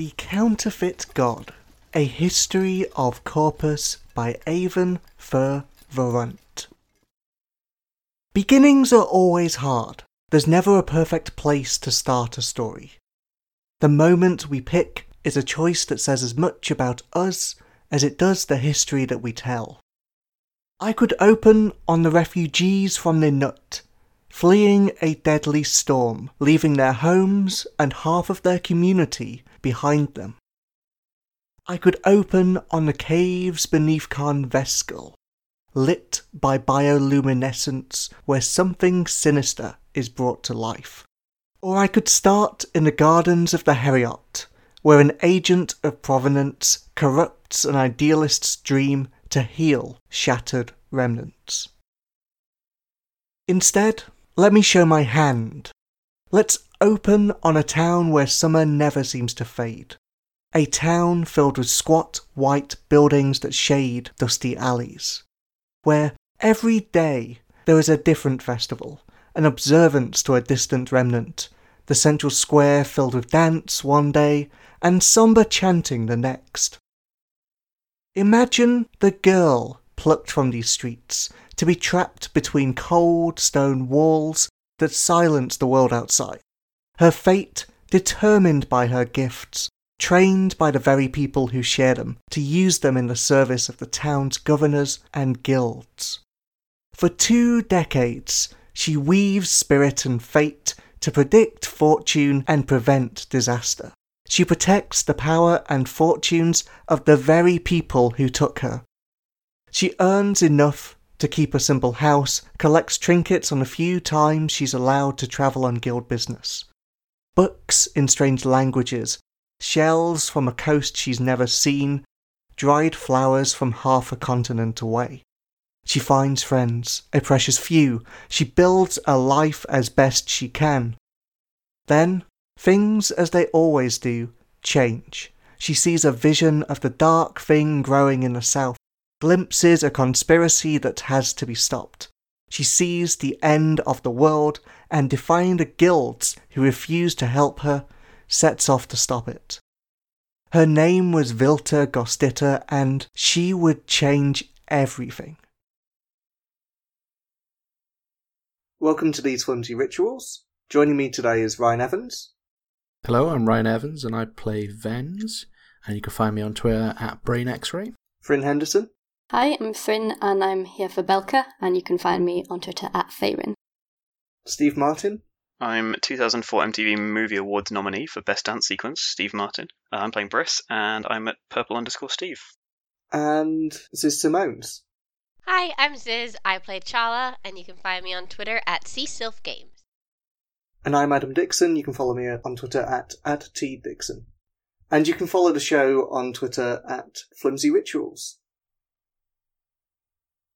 The Counterfeit God A History of Corpus by Avon Fur Varunt. Beginnings are always hard. There's never a perfect place to start a story. The moment we pick is a choice that says as much about us as it does the history that we tell. I could open on the refugees from Ninut, fleeing a deadly storm, leaving their homes and half of their community behind them. I could open on the caves beneath Khan Veskel, lit by bioluminescence where something sinister is brought to life. Or I could start in the gardens of the Heriot, where an agent of provenance corrupts an idealist's dream to heal shattered remnants. Instead, let me show my hand. Let's open on a town where summer never seems to fade. A town filled with squat white buildings that shade dusty alleys. Where every day there is a different festival, an observance to a distant remnant, the central square filled with dance one day and sombre chanting the next. Imagine the girl plucked from these streets to be trapped between cold stone walls that silence the world outside. Her fate determined by her gifts, trained by the very people who share them to use them in the service of the town's governors and guilds. For two decades, she weaves spirit and fate to predict fortune and prevent disaster. She protects the power and fortunes of the very people who took her. She earns enough to keep a simple house, collects trinkets on the few times she's allowed to travel on guild business. Books in strange languages, shells from a coast she's never seen, dried flowers from half a continent away. She finds friends, a precious few. She builds a life as best she can. Then, things as they always do, change. She sees a vision of the dark thing growing in the south, glimpses a conspiracy that has to be stopped. She sees the end of the world and defying the guilds who refuse to help her, sets off to stop it. Her name was Vilta Gostita and she would change everything. Welcome to these flimsy rituals. Joining me today is Ryan Evans. Hello, I'm Ryan Evans and I play Vens, and you can find me on Twitter at BrainXray. Fryn Henderson. Hi, I'm Fryn and I'm here for Belka, and you can find me on Twitter at Farin. Steve Martin. I'm 2004 MTV Movie Awards nominee for Best Dance Sequence, Steve Martin. Uh, I'm playing Briss, and I'm at purple underscore Steve. And this is Simone's. Hi, I'm Ziz. I play Chala, and you can find me on Twitter at CSilfGames. And I'm Adam Dixon. You can follow me on Twitter at, at TDixon. And you can follow the show on Twitter at Flimsy Rituals.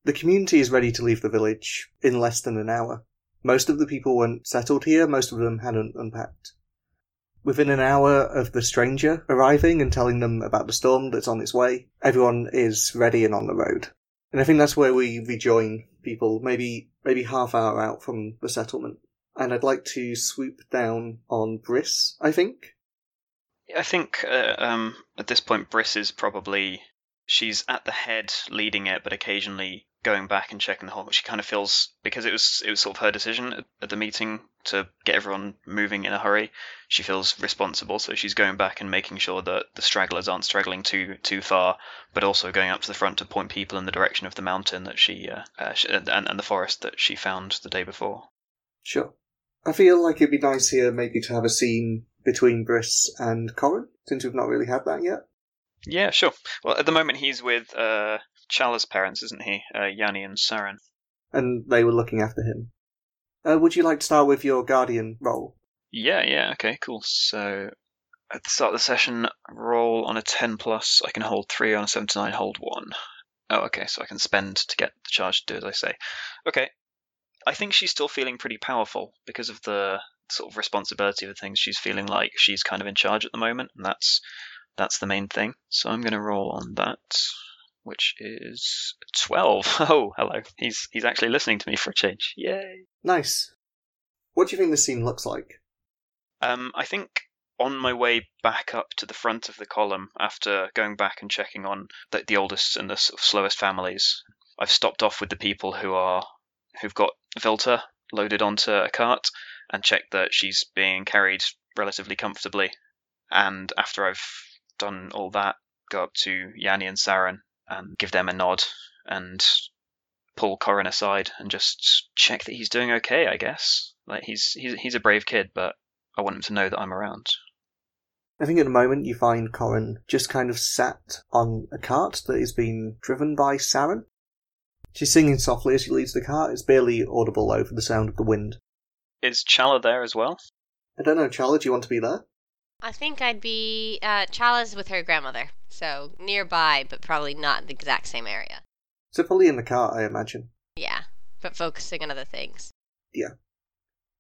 The community is ready to leave the village in less than an hour. Most of the people weren't settled here, most of them hadn't unpacked. Within an hour of the stranger arriving and telling them about the storm that's on its way, everyone is ready and on the road. And I think that's where we rejoin people, maybe maybe half hour out from the settlement. And I'd like to swoop down on Briss, I think. I think uh, um, at this point, Briss is probably she's at the head leading it, but occasionally going back and checking the whole. She kind of feels because it was it was sort of her decision at, at the meeting to get everyone moving in a hurry. She feels responsible, so she's going back and making sure that the stragglers aren't straggling too too far, but also going up to the front to point people in the direction of the mountain that she, uh, uh, she and, and the forest that she found the day before. Sure. I feel like it'd be nice here maybe to have a scene between Briss and Corin, since we've not really had that yet. Yeah, sure. Well, at the moment he's with uh, Chala's parents, isn't he? Uh, Yanni and Saren. And they were looking after him. Uh, would you like to start with your guardian role? Yeah, yeah, okay, cool. So at the start of the session, roll on a 10 plus. I can hold 3 on a 7 to 9, hold 1. Oh, okay, so I can spend to get the charge to do as I say. Okay. I think she's still feeling pretty powerful because of the sort of responsibility of the things she's feeling like she's kind of in charge at the moment, and that's that's the main thing. So I'm going to roll on that, which is 12. Oh, hello. He's he's actually listening to me for a change. Yay. Nice. What do you think this scene looks like? Um, I think on my way back up to the front of the column after going back and checking on the, the oldest and the sort of slowest families, I've stopped off with the people who are who've got Vilta loaded onto a cart and checked that she's being carried relatively comfortably. And after I've done all that, go up to Yanni and Saren and give them a nod and pull Corin aside and just check that he's doing okay. I guess like he's he's he's a brave kid, but I want him to know that I'm around. I think at the moment you find Corin just kind of sat on a cart that is being driven by Saren. She's singing softly as she leads the cart. It's barely audible over the sound of the wind. Is Chala there as well? I don't know, Charlie, do you want to be there? I think I'd be uh, Chala's with her grandmother, so nearby, but probably not in the exact same area. So probably in the car, I imagine. Yeah, but focusing on other things. Yeah.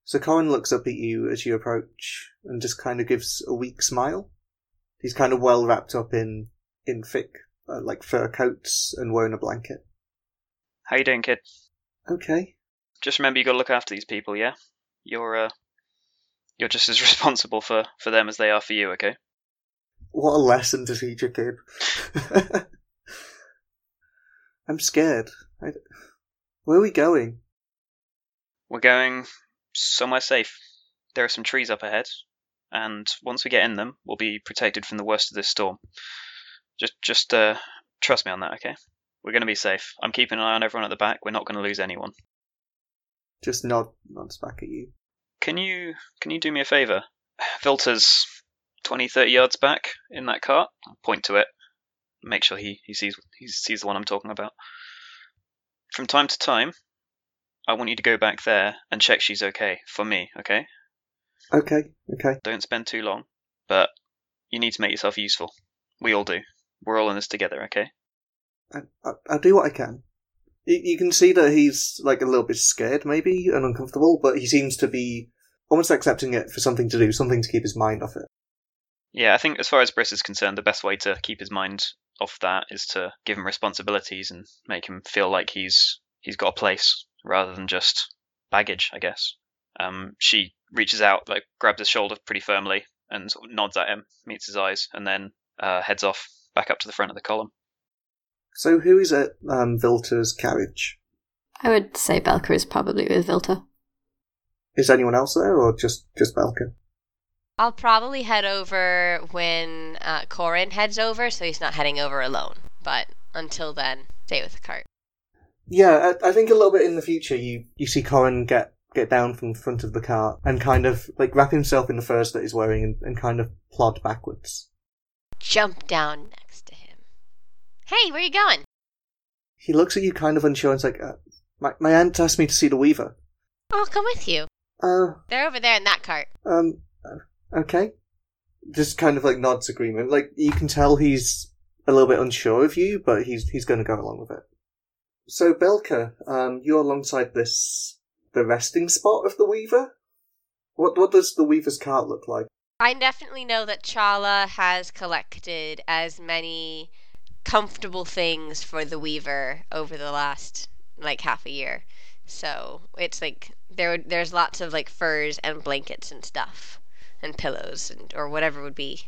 So Corin looks up at you as you approach and just kind of gives a weak smile. He's kind of well wrapped up in in thick, uh, like fur coats and wearing a blanket. How you doing, kid? Okay. Just remember you got to look after these people. Yeah, you're uh, you're just as responsible for for them as they are for you. Okay. What a lesson to teach a kid. I'm scared. I... Where are we going? We're going somewhere safe. There are some trees up ahead, and once we get in them, we'll be protected from the worst of this storm. Just, just uh, trust me on that, okay? We're going to be safe. I'm keeping an eye on everyone at the back. We're not going to lose anyone. Just nod nods back at you. Can you, can you do me a favor? Vilta's 20, 30 yards back in that cart. I'll point to it. Make sure he, he sees he sees the one I'm talking about. From time to time, I want you to go back there and check she's okay for me, okay? Okay, okay. Don't spend too long, but you need to make yourself useful. We all do. We're all in this together, okay? I, I, I'll do what I can. You, can see that he's like a little bit scared, maybe, and uncomfortable, but he seems to be almost accepting it for something to do, something to keep his mind off it. Yeah, I think as far as Briss is concerned, the best way to keep his mind off that is to give him responsibilities and make him feel like he's he's got a place rather than just baggage, I guess. Um, she reaches out, like grabs his shoulder pretty firmly, and sort of nods at him, meets his eyes, and then uh, heads off back up to the front of the column. So who is at um, Vilta's carriage? I would say Belka is probably with Vilta. Is anyone else there, or just just Belka? I'll probably head over when uh, Corin heads over, so he's not heading over alone. But until then, stay with the cart. Yeah, I, I think a little bit in the future, you you see Corin get get down from the front of the cart and kind of like wrap himself in the furs that he's wearing and, and kind of plod backwards. Jump down next to him. Hey, where are you going? He looks at you kind of unsure and's like, uh, my, my aunt asked me to see the weaver. I'll come with you. Uh, They're over there in that cart. um, uh, okay. Just kind of like nods agreement. Like, you can tell he's a little bit unsure of you, but he's, he's gonna go along with it. So, Belka, um, you're alongside this, the resting spot of the weaver? What, what does the weaver's cart look like? I definitely know that Chala has collected as many comfortable things for the Weaver over the last like half a year. So it's like there there's lots of like furs and blankets and stuff and pillows and or whatever would be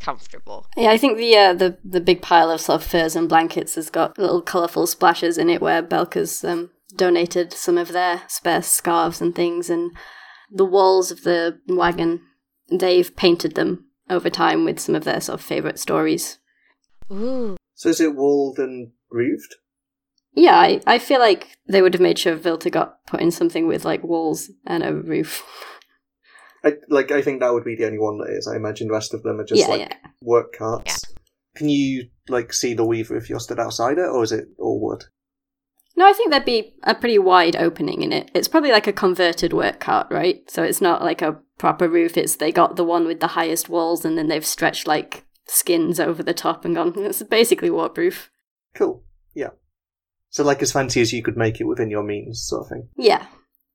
comfortable. Yeah, I think the uh, the the big pile of sort of furs and blankets has got little colourful splashes in it where Belka's um, donated some of their spare scarves and things, and the walls of the wagon they've painted them over time with some of their sort of favourite stories. Ooh. So is it walled and roofed? Yeah, I, I feel like they would have made sure Vilta got put in something with like walls and a roof. I, like, I think that would be the only one that is. I imagine the rest of them are just yeah, like yeah. work carts. Can you like see the weaver if you're stood outside it, or is it all wood? No, I think there'd be a pretty wide opening in it. It's probably like a converted work cart, right? So it's not like a proper roof. It's they got the one with the highest walls and then they've stretched like skins over the top and gone. It's basically waterproof. Cool. Yeah. So like as fancy as you could make it within your means, sort of thing. Yeah,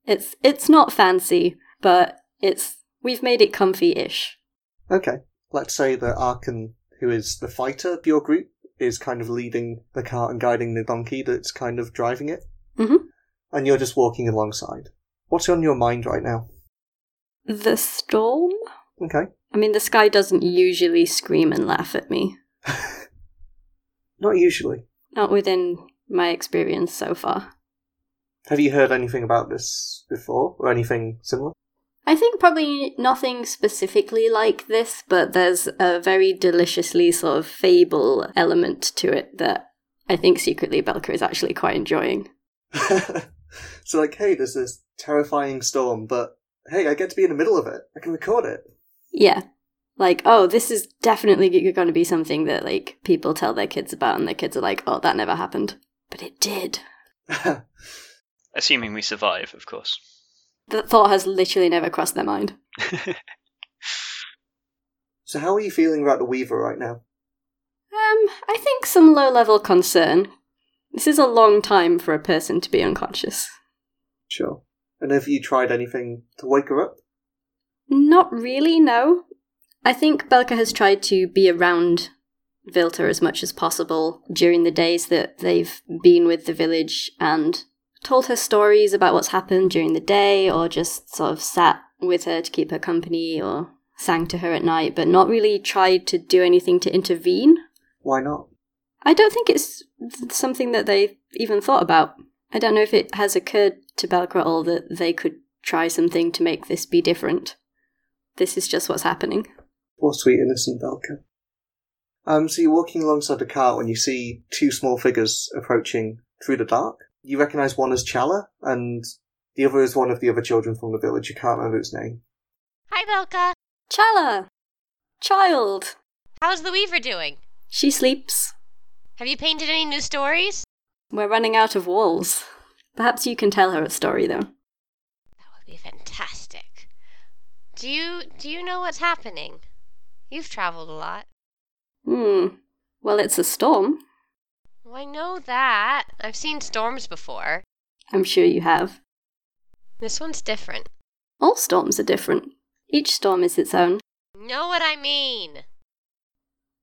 it's it's not fancy, but it's we've made it comfy-ish. Okay. Let's say that Arkan, who is the fighter of your group, is kind of leading the cart and guiding the donkey that's kind of driving it. Mhm. And you're just walking alongside. What's on your mind right now? The storm. Okay. I mean, the sky doesn't usually scream and laugh at me. Not usually. Not within my experience so far. Have you heard anything about this before, or anything similar? I think probably nothing specifically like this, but there's a very deliciously sort of fable element to it that I think secretly Belka is actually quite enjoying. so, like, hey, there's this terrifying storm, but hey, I get to be in the middle of it. I can record it. Yeah. Like, oh, this is definitely going to be something that, like, people tell their kids about, and their kids are like, oh, that never happened. But it did. Assuming we survive, of course. The thought has literally never crossed their mind. so, how are you feeling about the Weaver right now? Um, I think some low level concern. This is a long time for a person to be unconscious. Sure. And have you tried anything to wake her up? Not really, no. I think Belka has tried to be around Vilta as much as possible during the days that they've been with the village and told her stories about what's happened during the day or just sort of sat with her to keep her company or sang to her at night, but not really tried to do anything to intervene. Why not? I don't think it's something that they even thought about. I don't know if it has occurred to Belka at all that they could try something to make this be different. This is just what's happening. Poor sweet innocent Belka. Um, so you're walking alongside the cart when you see two small figures approaching through the dark. You recognise one as Chala, and the other is one of the other children from the village. You can't remember its name. Hi, Belka. Chala! Child! How's the Weaver doing? She sleeps. Have you painted any new stories? We're running out of walls. Perhaps you can tell her a story, though. That would be fantastic. Do you do you know what's happening? You've traveled a lot. Hmm. Well, it's a storm. Well, I know that. I've seen storms before. I'm sure you have. This one's different. All storms are different. Each storm is its own. Know what I mean?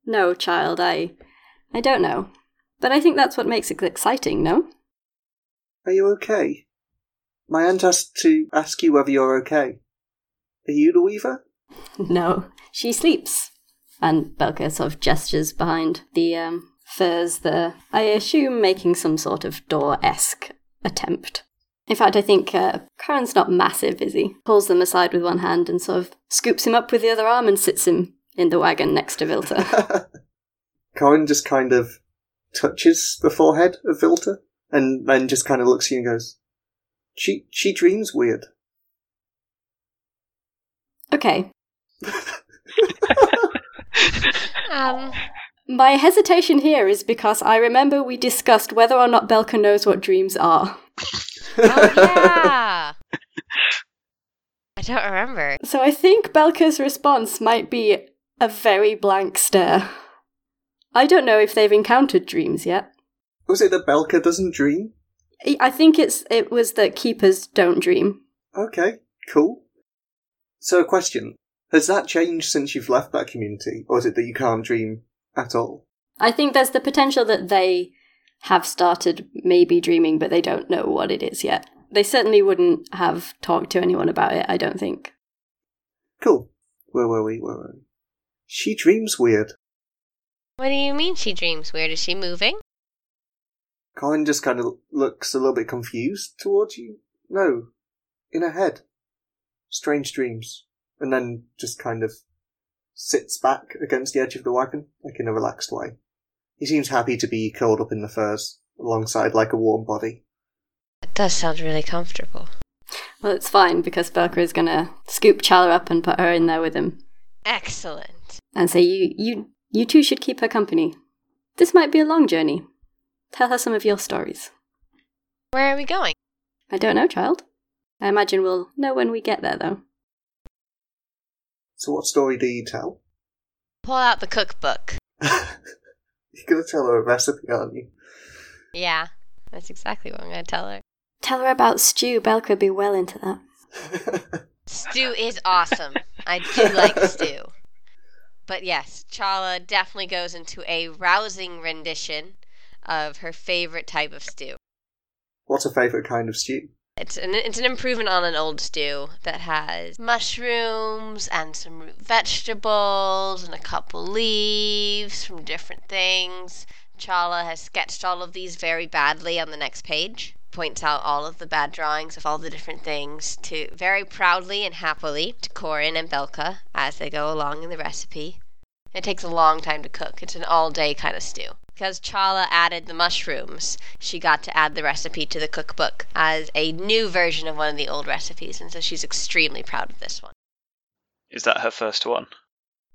No, child, I. I don't know. But I think that's what makes it exciting, no? Are you okay? My aunt asked to ask you whether you're okay. Are you the Weaver? no, she sleeps. And Belka sort of gestures behind the um, furs there, I assume making some sort of door esque attempt. In fact, I think uh, Corin's not massive, is he? Pulls them aside with one hand and sort of scoops him up with the other arm and sits him in the wagon next to Vilta. Corin just kind of touches the forehead of Vilta and then just kind of looks at you and goes, "She she dreams weird." Okay. Um, My hesitation here is because I remember we discussed whether or not Belka knows what dreams are. oh yeah. I don't remember. So I think Belka's response might be a very blank stare. I don't know if they've encountered dreams yet. Was it that Belka doesn't dream? I- I think it's it was that keepers don't dream. Okay, cool. So, a question: Has that changed since you've left that community, or is it that you can't dream at all? I think there's the potential that they have started maybe dreaming, but they don't know what it is yet. They certainly wouldn't have talked to anyone about it, I don't think. Cool. Where were we? Where were we? She dreams weird. What do you mean she dreams weird? Is she moving? Corin just kind of looks a little bit confused towards you. No, in her head. Strange dreams. And then just kind of sits back against the edge of the wagon, like in a relaxed way. He seems happy to be curled up in the furs, alongside like a warm body. It does sound really comfortable. Well, it's fine because Belka is gonna scoop Chala up and put her in there with him Excellent. and say, "You, you, you two should keep her company. This might be a long journey. Tell her some of your stories." Where are we going? I don't know, child. I imagine we'll know when we get there, though. So what story do you tell? Pull out the cookbook. You're gonna tell her a recipe, aren't you? Yeah, that's exactly what I'm going to tell her. Tell her about stew. Belka could be well into that. Stew is awesome. I do like stew. But yes, Chala definitely goes into a rousing rendition of her favorite type of stew. What's her favourite kind of stew? It's an it's an improvement on an old stew that has mushrooms and some root vegetables and a couple leaves from different things. Chala has sketched all of these very badly on the next page. Points out all of the bad drawings of all the different things to very proudly and happily to Corin and Belka as they go along in the recipe. It takes a long time to cook. It's an all day kind of stew. Because Chala added the mushrooms, she got to add the recipe to the cookbook as a new version of one of the old recipes, and so she's extremely proud of this one. Is that her first one?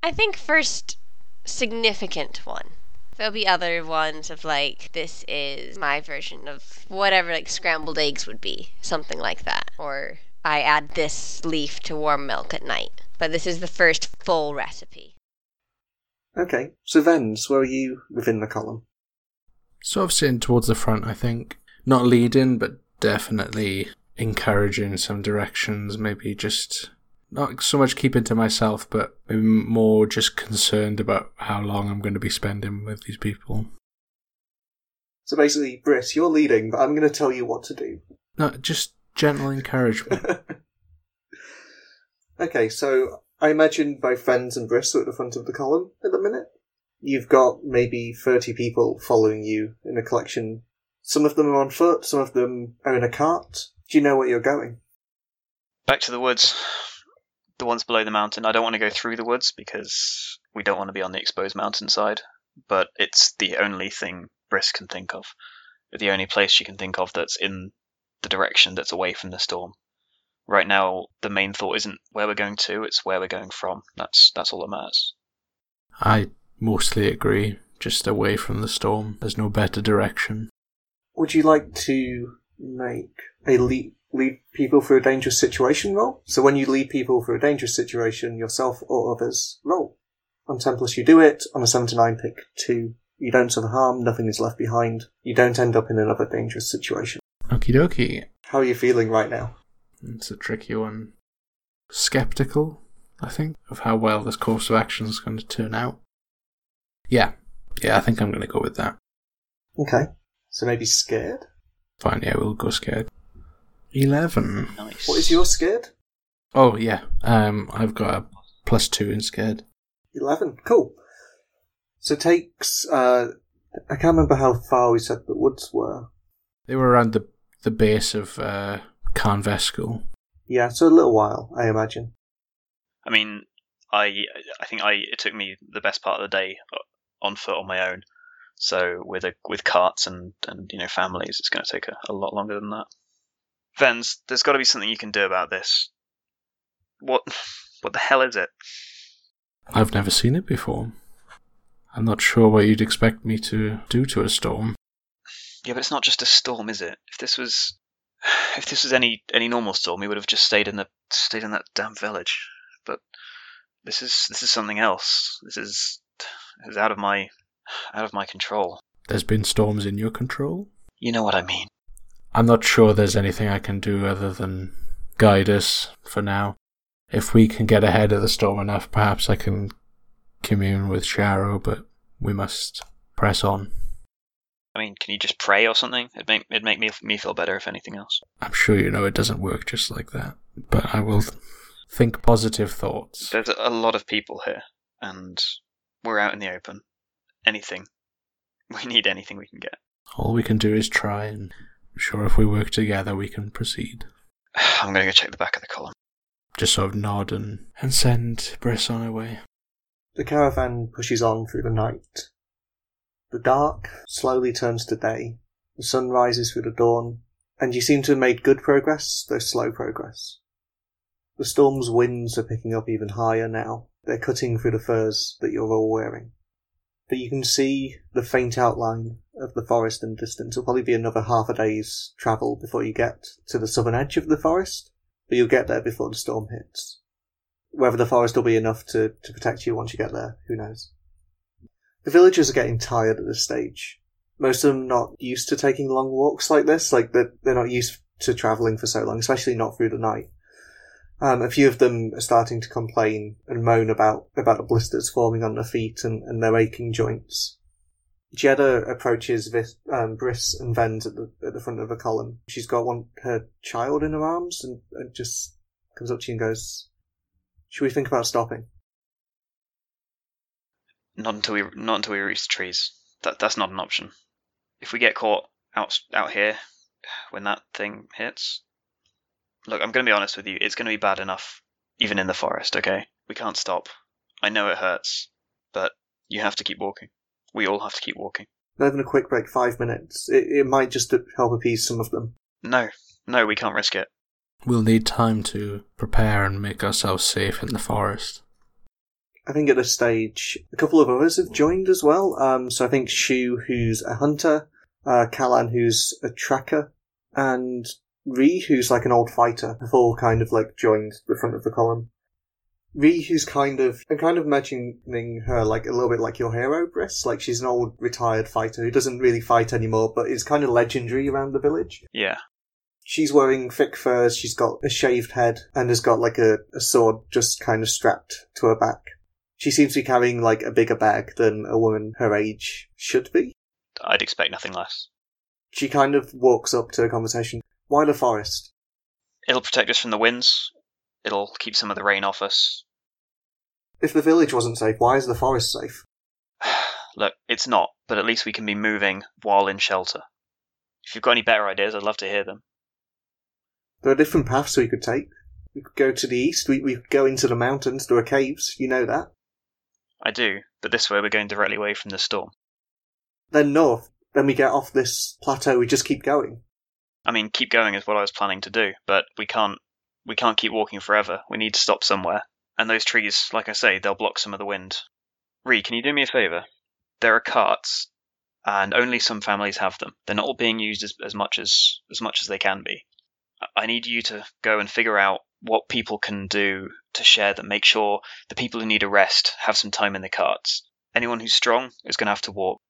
I think first significant one. There'll be other ones of like, this is my version of whatever like scrambled eggs would be, something like that. Or I add this leaf to warm milk at night. But this is the first full recipe. Okay, so Vens, where are you within the column? Sort of sitting towards the front, I think. Not leading, but definitely encouraging some directions. Maybe just not so much keeping to myself, but maybe more just concerned about how long I'm going to be spending with these people. So basically, Briss, you're leading, but I'm going to tell you what to do. No, just gentle encouragement. okay, so I imagine both Vens and Briss are at the front of the column at the minute. You've got maybe 30 people following you in a collection. Some of them are on foot, some of them are in a cart. Do you know where you're going? Back to the woods. The ones below the mountain. I don't want to go through the woods because we don't want to be on the exposed mountainside, but it's the only thing Briss can think of. The only place she can think of that's in the direction that's away from the storm. Right now, the main thought isn't where we're going to; it's where we're going from. That's that's all that matters. I mostly agree. Just away from the storm. There's no better direction. Would you like to make a lead, lead people through a dangerous situation roll? So when you lead people through a dangerous situation, yourself or others roll. On 10 plus you do it, on a 7 to 9 pick 2. You don't suffer harm, nothing is left behind. You don't end up in another dangerous situation. Okie dokie. How are you feeling right now? It's a tricky one. Skeptical, I think, of how well this course of action is going to turn out. Yeah, yeah, I think I'm going to go with that. Okay. So maybe scared? Fine, yeah, we'll go scared. 11. Nice. What is your scared? Oh, yeah, um, I've got a plus two in scared. 11. Cool. So takes, uh, I can't remember how far we said the woods were. They were around the, the base of uh, Khan Veskel. Yeah, so a little while, I imagine. I mean, I I think I it took me the best part of the day uh, on foot on my own. So with a with carts and and you know families, it's going to take a, a lot longer than that. Vens, there's got to be something you can do about this. What what the hell is it? I've never seen it before. I'm not sure what you'd expect me to do to a storm. Yeah, but it's not just a storm, is it? If this was if this was any any normal storm, we would have just stayed in the stayed in that damn village. But this is this is something else. This is this is out of my out of my control. There's been storms in your control? You know what I mean. I'm not sure there's anything I can do other than guide us for now. If we can get ahead of the storm enough, perhaps I can commune with Sharrow, but we must press on. I mean, can you just pray or something? It'd make it'd make me me feel better if anything else. I'm sure you know it doesn't work just like that, but I will th- think positive thoughts. There's a lot of people here, and we're out in the open. Anything, we need anything we can get. All we can do is try, and I'm sure if we work together, we can proceed. I'm gonna go check the back of the column. Just sort of nod and, and send Briss on her way. The caravan pushes on through the night. The dark slowly turns to day. The sun rises through the dawn, and you seem to have made good progress, though slow progress. The storm's winds are picking up even higher now. They're cutting through the furs that you're all wearing. But you can see the faint outline of the forest in the distance. It'll probably be another half a day's travel before you get to the southern edge of the forest, but you'll get there before the storm hits. Whether the forest will be enough to, to protect you once you get there, who knows? The villagers are getting tired at this stage. Most of them not used to taking long walks like this, like they're, they're not used to travelling for so long, especially not through the night. Um, a few of them are starting to complain and moan about, about the blisters forming on their feet and, and their aching joints. Jeddah approaches Vis, um, Briss and Vens at the at the front of the column. She's got one her child in her arms and, and just comes up to you and goes, "Should we think about stopping?" Not until we not until we reach the trees. That that's not an option. If we get caught out out here when that thing hits, look, I'm going to be honest with you. It's going to be bad enough even in the forest. Okay, we can't stop. I know it hurts, but you have to keep walking. We all have to keep walking. Not even a quick break, five minutes. It, it might just help appease some of them. No, no, we can't risk it. We'll need time to prepare and make ourselves safe in the forest. I think at this stage, a couple of others have joined as well. Um, so I think Shu, who's a hunter, uh, Callan, who's a tracker, and Ree, who's like an old fighter, have all kind of like joined the front of the column. Ree, who's kind of, I'm kind of imagining her like a little bit like your hero, Briss. Like she's an old retired fighter who doesn't really fight anymore, but is kind of legendary around the village. Yeah. She's wearing thick furs, she's got a shaved head, and has got like a, a sword just kind of strapped to her back. She seems to be carrying like a bigger bag than a woman her age should be. I'd expect nothing less. She kind of walks up to the conversation. Why the forest? It'll protect us from the winds. It'll keep some of the rain off us. If the village wasn't safe, why is the forest safe? Look, it's not, but at least we can be moving while in shelter. If you've got any better ideas, I'd love to hear them. There are different paths we could take. We could go to the east, we, we could go into the mountains, there are caves, you know that. I do, but this way we're going directly away from the storm. Then north, then we get off this plateau, we just keep going. I mean, keep going is what I was planning to do, but we can't we can't keep walking forever. We need to stop somewhere. And those trees, like I say, they'll block some of the wind. Ree, can you do me a favour? There are carts, and only some families have them. They're not all being used as, as much as as much as they can be. I need you to go and figure out what people can do to share that Make sure the people who need a rest have some time in the carts. Anyone who's strong is going to have to walk.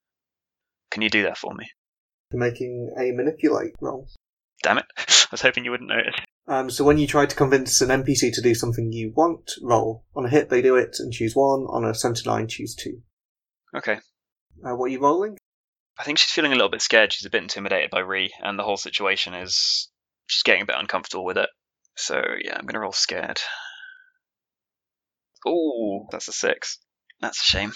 Can you do that for me? Making a manipulate roll. Damn it. I was hoping you wouldn't notice. Um, so when you try to convince an NPC to do something you want, roll. On a hit, they do it and choose one. On a 79, choose two. Okay. Uh, what are you rolling? I think she's feeling a little bit scared. She's a bit intimidated by Ree, and the whole situation is. She's getting a bit uncomfortable with it. So, yeah, I'm going to roll scared. Oh, that's a six. That's a shame.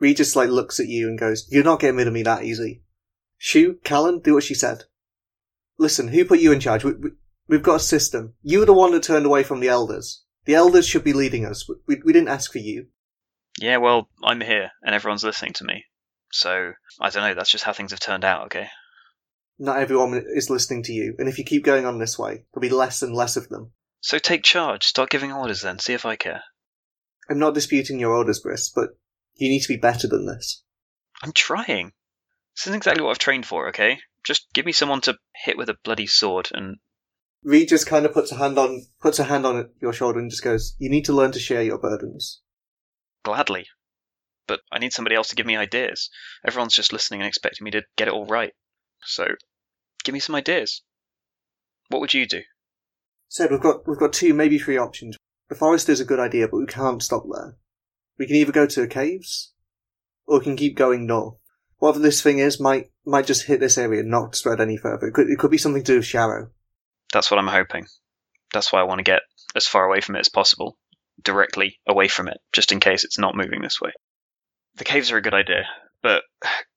Ree just like looks at you and goes, You're not getting rid of me that easy. Shu, Callan, do what she said. Listen, who put you in charge? We, we, we've got a system. You were the one that turned away from the elders. The elders should be leading us. We, we didn't ask for you. Yeah, well, I'm here, and everyone's listening to me. So, I don't know, that's just how things have turned out, okay? Not everyone is listening to you, and if you keep going on this way, there'll be less and less of them. So take charge. Start giving orders then. See if I care. I'm not disputing your orders, Briss, but you need to be better than this. I'm trying. This isn't exactly what I've trained for, okay? Just give me someone to hit with a bloody sword and. Ree just kind of puts a hand on puts a hand on your shoulder and just goes, "You need to learn to share your burdens." Gladly, but I need somebody else to give me ideas. Everyone's just listening and expecting me to get it all right. So, give me some ideas. What would you do? Said we've got we've got two, maybe three options. The forest is a good idea, but we can't stop there. We can either go to the caves, or we can keep going north. Whatever this thing is, might might just hit this area and not spread any further. It could, it could be something to do with Sharrow. That's what I'm hoping. That's why I want to get as far away from it as possible. Directly away from it, just in case it's not moving this way. The caves are a good idea, but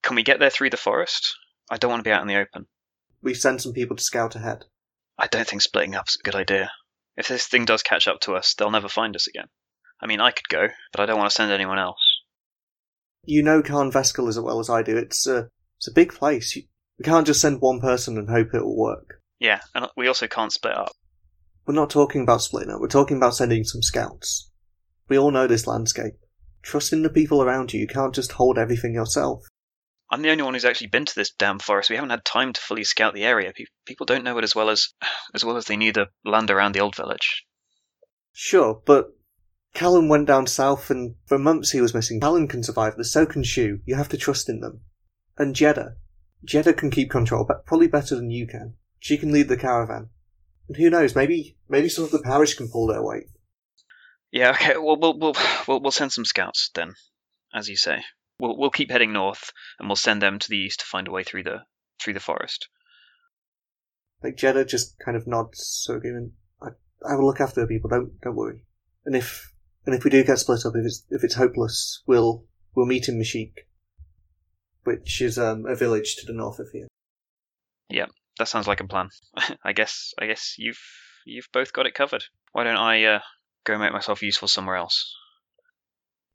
can we get there through the forest? I don't want to be out in the open. We've sent some people to scout ahead. I don't think splitting up's a good idea. If this thing does catch up to us, they'll never find us again. I mean, I could go, but I don't want to send anyone else. You know Khan Veskel as well as I do. It's a, it's a big place. You, we can't just send one person and hope it will work. Yeah, and we also can't split up. We're not talking about splitting up. We're talking about sending some scouts. We all know this landscape. Trust in the people around you. You can't just hold everything yourself. I'm the only one who's actually been to this damn forest. We haven't had time to fully scout the area. People don't know it as well as as well as they knew the land around the old village. Sure, but Callan went down south, and for months he was missing. Callan can survive this. So can Shu. You have to trust in them. And Jeddah. Jeddah can keep control, but probably better than you can. She can lead the caravan. And who knows? Maybe maybe some of the parish can pull their weight. Yeah. Okay. Well, we'll we'll we'll, we'll send some scouts then, as you say. We'll we'll keep heading north, and we'll send them to the east to find a way through the through the forest. Like Jeddah just kind of nods, so agreement. I, I will look after the people. Don't don't worry. And if and if we do get split up, if it's if it's hopeless, we'll we'll meet in Mashik, which is um, a village to the north of here. Yeah, that sounds like a plan. I guess I guess you've you've both got it covered. Why don't I uh, go make myself useful somewhere else?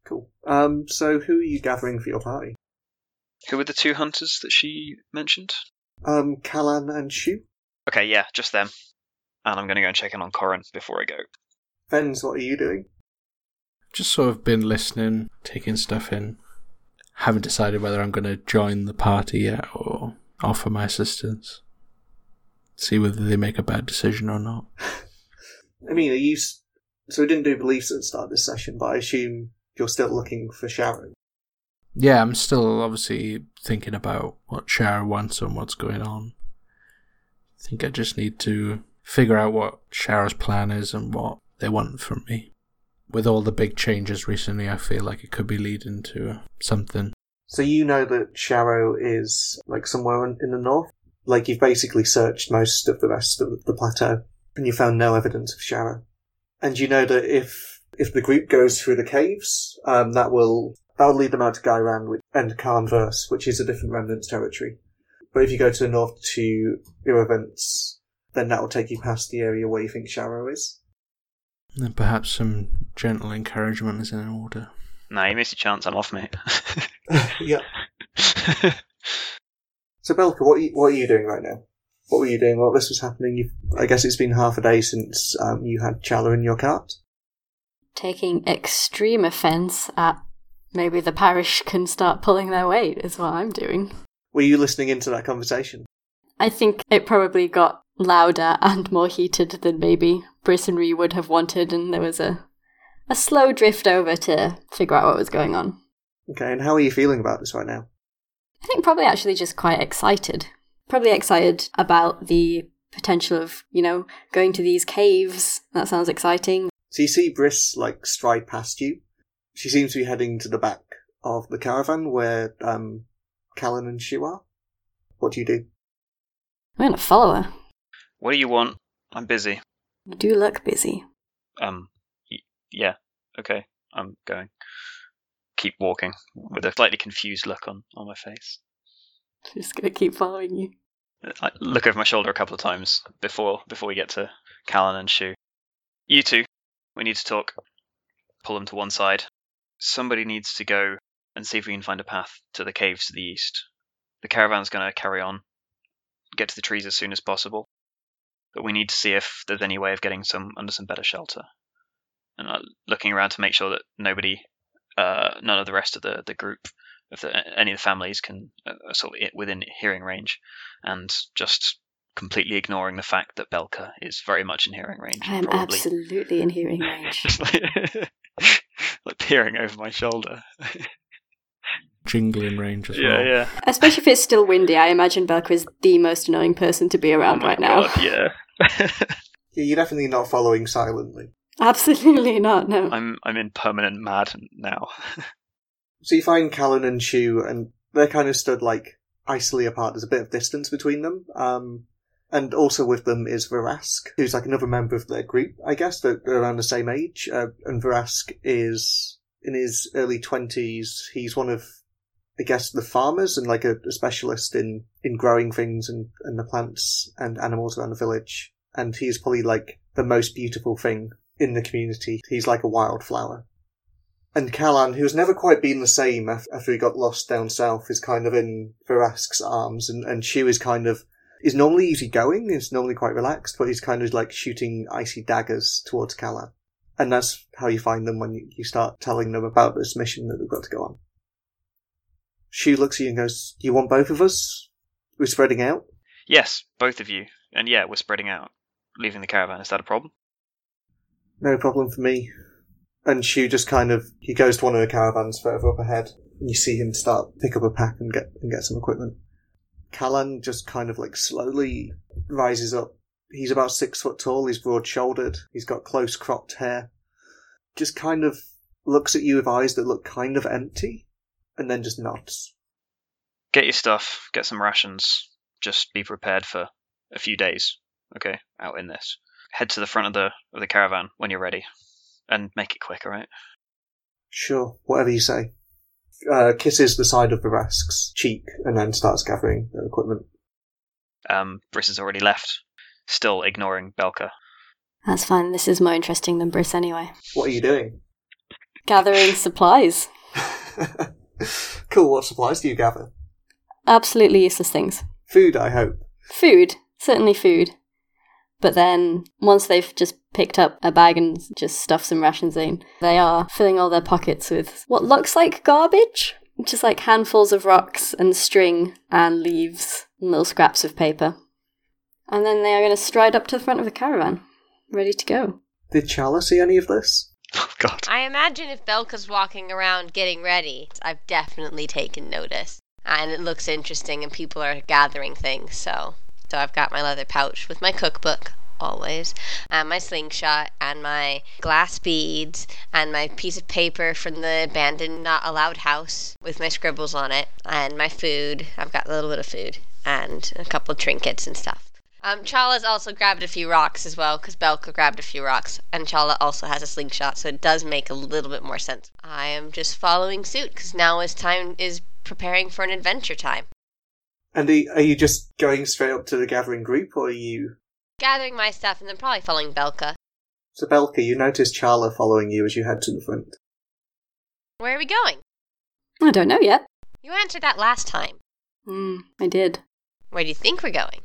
Cool. Um. So who are you gathering for your party? Who were the two hunters that she mentioned? Um. Callan and Shu. Okay, yeah, just them. And I'm going to go and check in on Corin before I go. Vens, what are you doing? Just sort of been listening, taking stuff in. Haven't decided whether I'm going to join the party yet or offer my assistance. See whether they make a bad decision or not. I mean, are you? So we didn't do beliefs at the start of this session, but I assume you're still looking for Sharrow. Yeah, I'm still obviously thinking about what Sharrow wants and what's going on. I think I just need to figure out what Sharrow's plan is and what they want from me. With all the big changes recently, I feel like it could be leading to something. So you know that Sharrow is like somewhere in in the north. Like you've basically searched most of the rest of the plateau, and you found no evidence of Sharrow. And you know that if if the group goes through the caves, um, that will that will lead them out to Gairan which, and Karnverse, which is a different remnants territory. But if you go to the north to Irrevents, then that will take you past the area where you think Sharrow is. And perhaps some gentle encouragement is in order. Nah, you missed your chance. I'm off, mate. yeah. So Belka, what are you, what are you doing right now? What were you doing while this was happening? you I guess it's been half a day since um, you had Chala in your cart. Taking extreme offence at maybe the parish can start pulling their weight, is what I'm doing. Were you listening into that conversation? I think it probably got louder and more heated than maybe Brisonry would have wanted, and there was a, a slow drift over to figure out what was going on. Okay, and how are you feeling about this right now? I think probably actually just quite excited. Probably excited about the potential of, you know, going to these caves. That sounds exciting. So you see Briss like stride past you. She seems to be heading to the back of the caravan where um, Callan and Shu are. What do you do? I'm gonna follow her. what do you want? I'm busy. You do look busy. Um, y- yeah, okay, I'm going. Keep walking with a slightly confused look on, on my face. I'm Just gonna keep following you. I look over my shoulder a couple of times before before we get to Callan and Shu. You two, we need to talk. Pull them to one side. Somebody needs to go and see if we can find a path to the caves to the east. The caravan's going to carry on, get to the trees as soon as possible, but we need to see if there's any way of getting some under some better shelter. And uh, looking around to make sure that nobody, uh, none of the rest of the the group, if the, any of the families can uh, sort of within hearing range and just completely ignoring the fact that Belka is very much in hearing range. I am probably. absolutely in hearing range. Like, like peering over my shoulder. Jingling range as yeah, well. yeah. Especially if it's still windy, I imagine Belka is the most annoying person to be around Oh my right now. Yeah. Yeah, you're definitely not following silently. Absolutely not, no. I'm I'm in permanent mad now. So you find Callan and Shu, and they're kind of stood like icily apart. There's a bit of distance between them. Um, and also with them is Verask, who's like another member of their group, I guess. They're, they're around the same age. Uh, and Verask is in his early 20s. He's one of, I guess, the farmers and like a, a specialist in, in growing things and, and the plants and animals around the village. And he's probably like the most beautiful thing in the community. He's like a wildflower. And Callan, who's never quite been the same after he got lost down south, is kind of in Verask's arms, and, and Shu is kind of, is normally easygoing, is normally quite relaxed, but he's kind of like shooting icy daggers towards Callan. And that's how you find them when you, start telling them about this mission that they've got to go on. She looks at you and goes, You want both of us? We're spreading out? yes, both of you. And yeah, we're spreading out. Leaving the caravan, is that a problem? No problem for me. And Shu just kind of he goes to one of the caravans further up ahead, and you see him start pick up a pack and get and get some equipment. Callan just kind of like slowly rises up. He's about six foot tall. He's broad shouldered. He's got close cropped hair. Just kind of looks at you with eyes that look kind of empty, and then just nods. Get your stuff, get some rations. Just be prepared for a few days, okay, out in this. Head to the front of the of the caravan when you're ready. And make it quick, alright? Sure, whatever you say. Uh, kisses the side of the Rask's cheek and then starts gathering their equipment. Um, Briss has already left, still ignoring Belka. That's fine. This is more interesting than Briss anyway. What are you doing? Gathering supplies. cool, what supplies do you gather? Absolutely useless things. Food, I hope. Food. Certainly food. But then, once they've just picked up a bag and just stuffed some rations in, they are filling all their pockets with what looks like garbage. Just like handfuls of rocks and string and leaves and little scraps of paper. And then they are going to stride up to the front of the caravan, ready to go. Did Chala see any of this? Oh god. I imagine if Belka's walking around getting ready, I've definitely taken notice. And it looks interesting and people are gathering things, so so I've got my leather pouch with my cookbook always, and my slingshot and my glass beads and my piece of paper from the abandoned not allowed house with my scribbles on it and my food. I've got a little bit of food and a couple of trinkets and stuff. Um, Chala's also grabbed a few rocks as well, because Belka grabbed a few rocks, and Chala also has a slingshot, so it does make a little bit more sense. I am just following suit, because now is time is preparing for an adventure time. And are are you just going straight up to the gathering group, or are you. Gathering my stuff and then probably following Belka. So, Belka, you notice Chala following you as you head to the front. Where are we going? I don't know yet. You answered that last time. Hmm, I did. Where do you think we're going?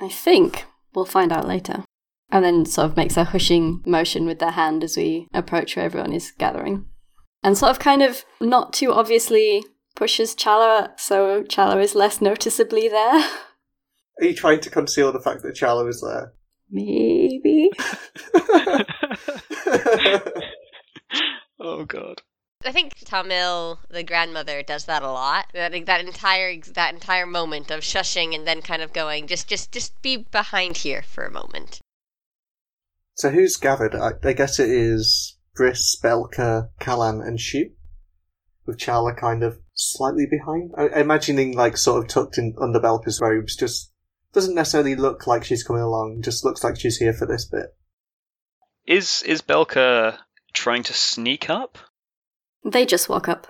I think we'll find out later. And then sort of makes a hushing motion with their hand as we approach where everyone is gathering. And sort of kind of not too obviously pushes Chala so Chala is less noticeably there. Are you trying to conceal the fact that Chala is there? Maybe. oh god. I think Tamil, the grandmother, does that a lot. That that entire that entire moment of shushing and then kind of going, just just just be behind here for a moment. so, who's gathered? I, I guess it is Briss, Belka, Callan, and Shu. With Chala kind of slightly behind. I, imagining, like, sort of tucked in under Belka's robes, just doesn't necessarily look like she's coming along, just looks like she's here for this bit. Is is Belka trying to sneak up? they just walk up.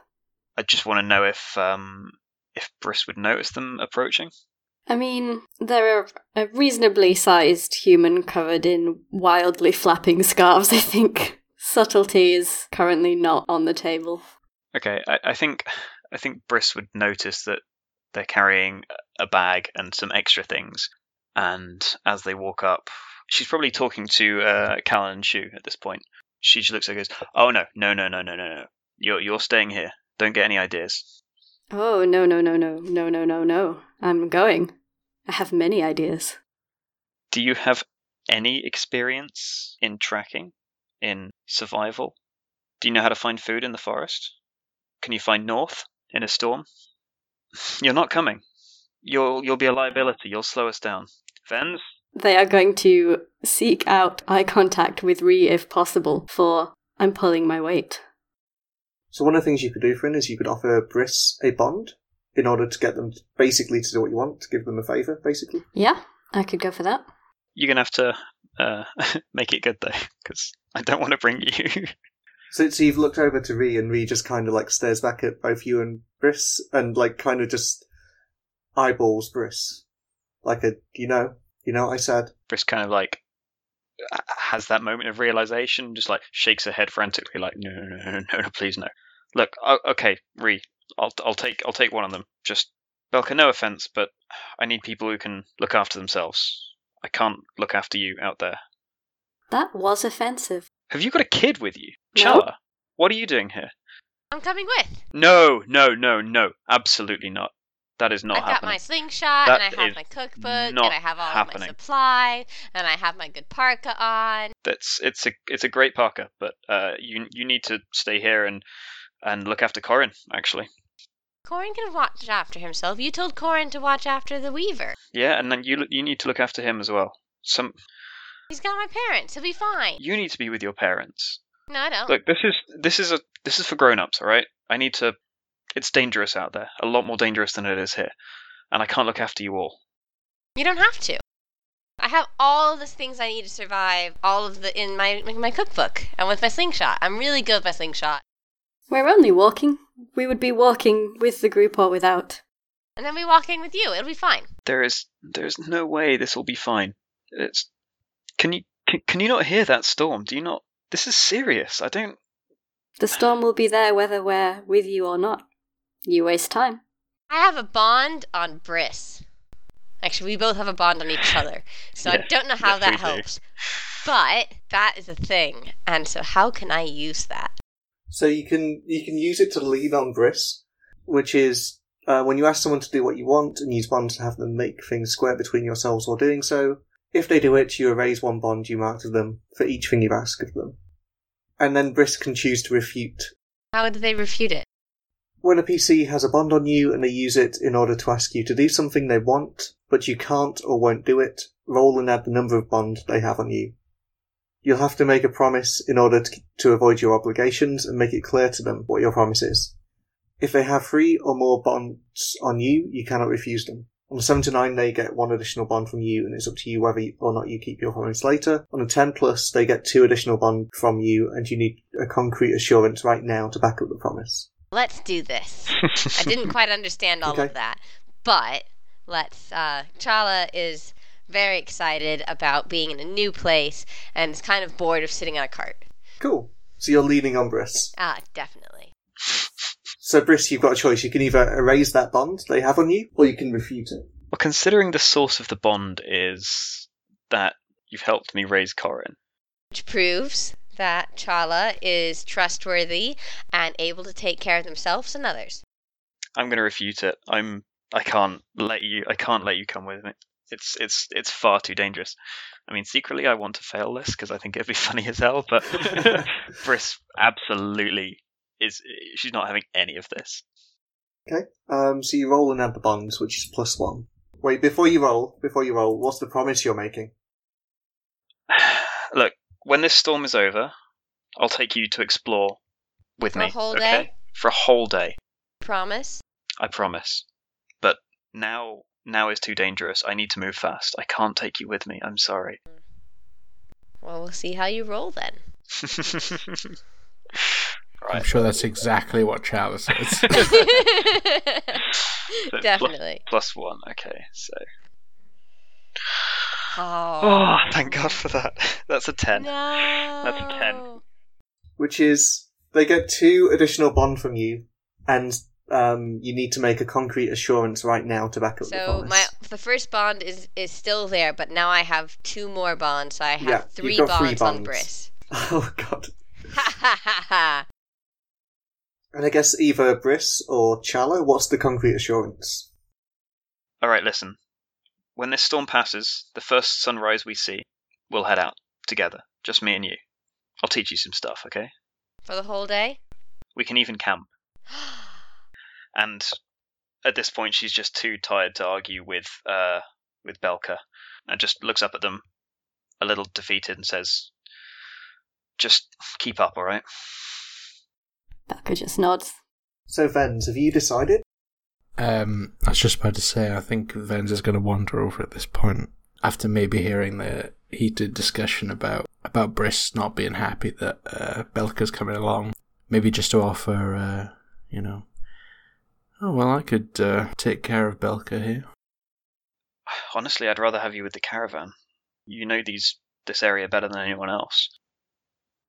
I just want to know if um if Briss would notice them approaching. I mean, they're a, a reasonably sized human covered in wildly flapping scarves, I think. Subtlety is currently not on the table. Okay, I, I think I think Briss would notice that they're carrying a bag and some extra things, and as they walk up, she's probably talking to uh, Callan and Shu at this point. She just looks at her and goes, "Oh no, no, no, no, no, no, no! You're you're staying here. Don't get any ideas." Oh, no, no, no, no, no, no, no, no. I'm going. I have many ideas. Do you have any experience in tracking, in survival? Do you know how to find food in the forest? Can you find north in a storm? You're not coming. You'll you'll be a liability. You'll slow us down. Vens, They are going to seek out eye contact with Ree if possible, for I'm pulling my weight. So, one of the things you could do, Frin, is you could offer Briss a bond in order to get them basically to do what you want, to give them a favour, basically. Yeah, I could go for that. you're gonna have to uh, make it good though, because I don't want to bring you. So, so you've looked over to Ree, and Ree just kind of like stares back at both you and Briss, and like kind of just eyeballs Briss, like a you know, you know what I said. Briss kind of like has that moment of realization, just like shakes her head frantically, like no, no, no, no, no, no please no. Look, okay, Ree, I'll I'll take I'll take one of them. Just Belka, no offense, but I need people who can look after themselves. I can't look after you out there. That was offensive. Have you got a kid with you, No. Chala? What are you doing here? I'm coming with. No, no, no, no, absolutely not. That is not I've got my slingshot, That and I have my cookbook, and I have all happening. my supply, and I have my good parka on. That's it's a it's a great parka, but uh, you you need to stay here and and look after Corin. Actually, Corin can watch after himself. You told Corin to watch after the Weaver. yeah, and then you you need to look after him as well. Some He's got my parents. He'll be fine. you need to be with your parents. No, I don't. Look, this is this is a this is for grown ups, all right? I need to It's dangerous out there, a lot more dangerous than it is here, and I can't look after you all. You don't have to. I have all the things I need to survive, all of the in my in my cookbook, and with my slingshot. I'm really good with my slingshot. We're only walking. We would be walking with the group or without. And then we walk in with you. It'll be fine. There is there's no way this will be fine. It's can you can, can you not hear that storm? Do you not? This is serious. I don't. The storm will be there whether we're with you or not. You waste time. I have a bond on Briss. Actually, we both have a bond on each other. So I don't know how yes, we that do. helps. But that is a thing. And so how can I use that? So you can you can use it to lean on Briss, which is uh, when you ask someone to do what you want and use bonds to have them make things square between yourselves while doing so. If they do it, you erase one bond you marked of them for each thing you've asked of them. And then Briss can choose to refute. How did they refute it? When a PC has a bond on you and they use it in order to ask you to do something they want, but you can't or won't do it, roll and add the number of bond they have on you. You'll have to make a promise in order to, to avoid your obligations and make it clear to them what your promise is. If they have three or more bonds on you, you cannot refuse them. On a 7 to 9, they get one additional bond from you, and it's up to you whether or not you keep your promise later. On a 10 plus, they get two additional bond from you, and you need a concrete assurance right now to back up the promise. Let's do this. I didn't quite understand all Okay. of that. But let's uh Chala is very excited about being in a new place and is kind of bored of sitting on a cart. Cool. So you're leaning on Briss. Ah, definitely. So Briss, you've got a choice. You can either erase that bond they have on you, or you can refute it. Well, considering the source of the bond is that you've helped me raise Corin, Which proves that Chala is trustworthy and able to take care of themselves and others. I'm going to refute it. I'm. I can't let you. I can't let you come with me. It's it's it's far too dangerous. I mean, secretly, I want to fail this because I think it'd be funny as hell. But Briss absolutely is. She's not having any of this. Okay. Um. So you roll and add the bonds, which is plus one. Wait, before you roll, before you roll, what's the promise you're making? Look, when this storm is over, I'll take you to explore with For a me. whole okay? day? For a whole day, Promise? I promise. But now, now is too dangerous. I need to move fast. I can't take you with me. I'm sorry. Well, we'll see how you roll then. I'm sure that's exactly what Charles says. So Definitely. Plus one. Okay. So. Oh, Oh, thank God for that. That's a ten. No. That's a 10. Which is they get two additional bond from you, and um, you need to make a concrete assurance right now to back up the So promise. my the first bond is is still there, but now I have two more bonds. So I have Yeah, three got three bonds on bonds. Briss. Oh God. Ha ha ha ha! And I guess either Briss or Chala. What's the concrete assurance? All right. Listen. When this storm passes, the first sunrise we see, we'll head out together. Just me and you. I'll teach you some stuff. Okay. For the whole day. We can even camp. And at this point, she's just too tired to argue with uh, with Belka, and just looks up at them, a little defeated, and says, "Just keep up, all right." Belka just nods. So Vens, have you decided? Um, I was just about to say, I think Vens is going to wander over at this point after maybe hearing the heated discussion about about Briss not being happy that uh, Belka's coming along. Maybe just to offer, uh, you know, oh well, I could uh, take care of Belka here. Honestly, I'd rather have you with the caravan. You know these this area better than anyone else.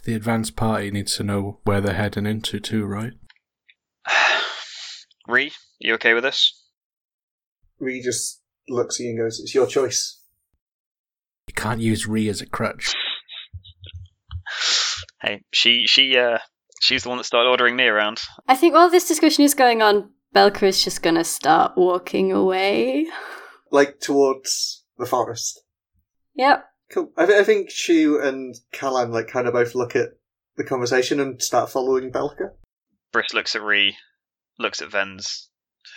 The advanced party needs to know where they're heading into too, right? Ree, you okay with this? Ree just looks at you and goes, "It's your choice." You can't use Ree as a crutch. Hey, she she uh she's the one that started ordering me around. I think while this discussion is going on, Belka is just gonna start walking away. Like towards the forest. Yep. Cool. I, th- I think Shu and Callan like kind of both look at the conversation and start following Belka. Briss looks at Ree, looks at Vens,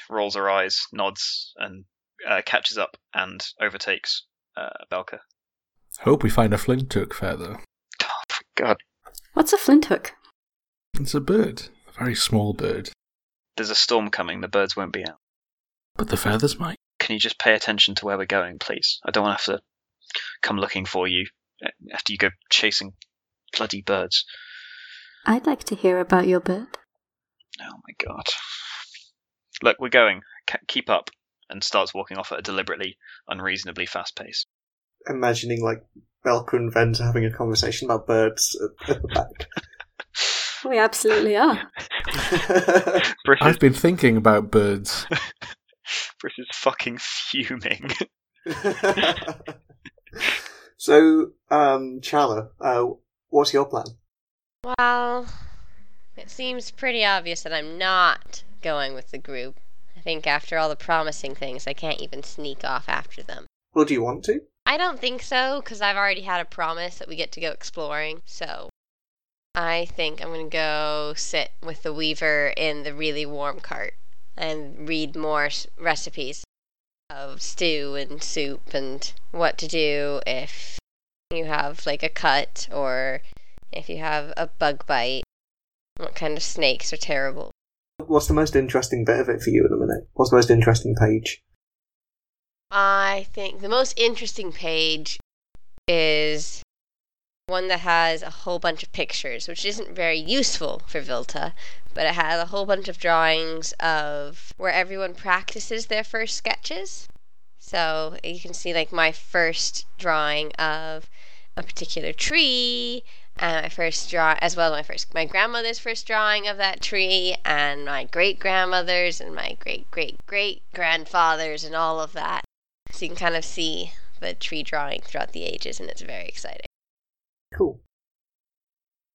rolls her eyes, nods, and uh, catches up and overtakes uh, Belka. Hope we find a flint hook feather. Oh, God, What's a flint hook? It's a bird, a very small bird. There's a storm coming. The birds won't be out. But the feathers might. Can you just pay attention to where we're going, please? I don't want to have to come looking for you uh, after you go chasing bloody birds. I'd like to hear about your bird. Oh my god. Look, we're going. K- keep up. And starts walking off at a deliberately, unreasonably fast pace. Imagining like Belka and Vens having a conversation about birds at, at the back. We absolutely are. Briss I've been thinking about birds. Briss is fucking fuming. So, um, Chala, uh, what's your plan? Well, it seems pretty obvious that I'm not going with the group. I think after all the promising things, I can't even sneak off after them. Well, do you want to? I don't think so, because I've already had a promise that we get to go exploring. So I think I'm going to go sit with the weaver in the really warm cart and read more recipes of stew and soup and what to do if you have like a cut or if you have a bug bite. What kind of snakes are terrible. What's the most interesting bit of it for you in a minute? What's the most interesting page? I think the most interesting page is one that has a whole bunch of pictures, which isn't very useful for Vilta, but it has a whole bunch of drawings of where everyone practices their first sketches. So you can see like my first drawing of a particular tree and my first draw as well as my first my grandmother's first drawing of that tree and my great grandmother's and my great great great grandfather's and all of that so you can kind of see the tree drawing throughout the ages and it's very exciting Cool.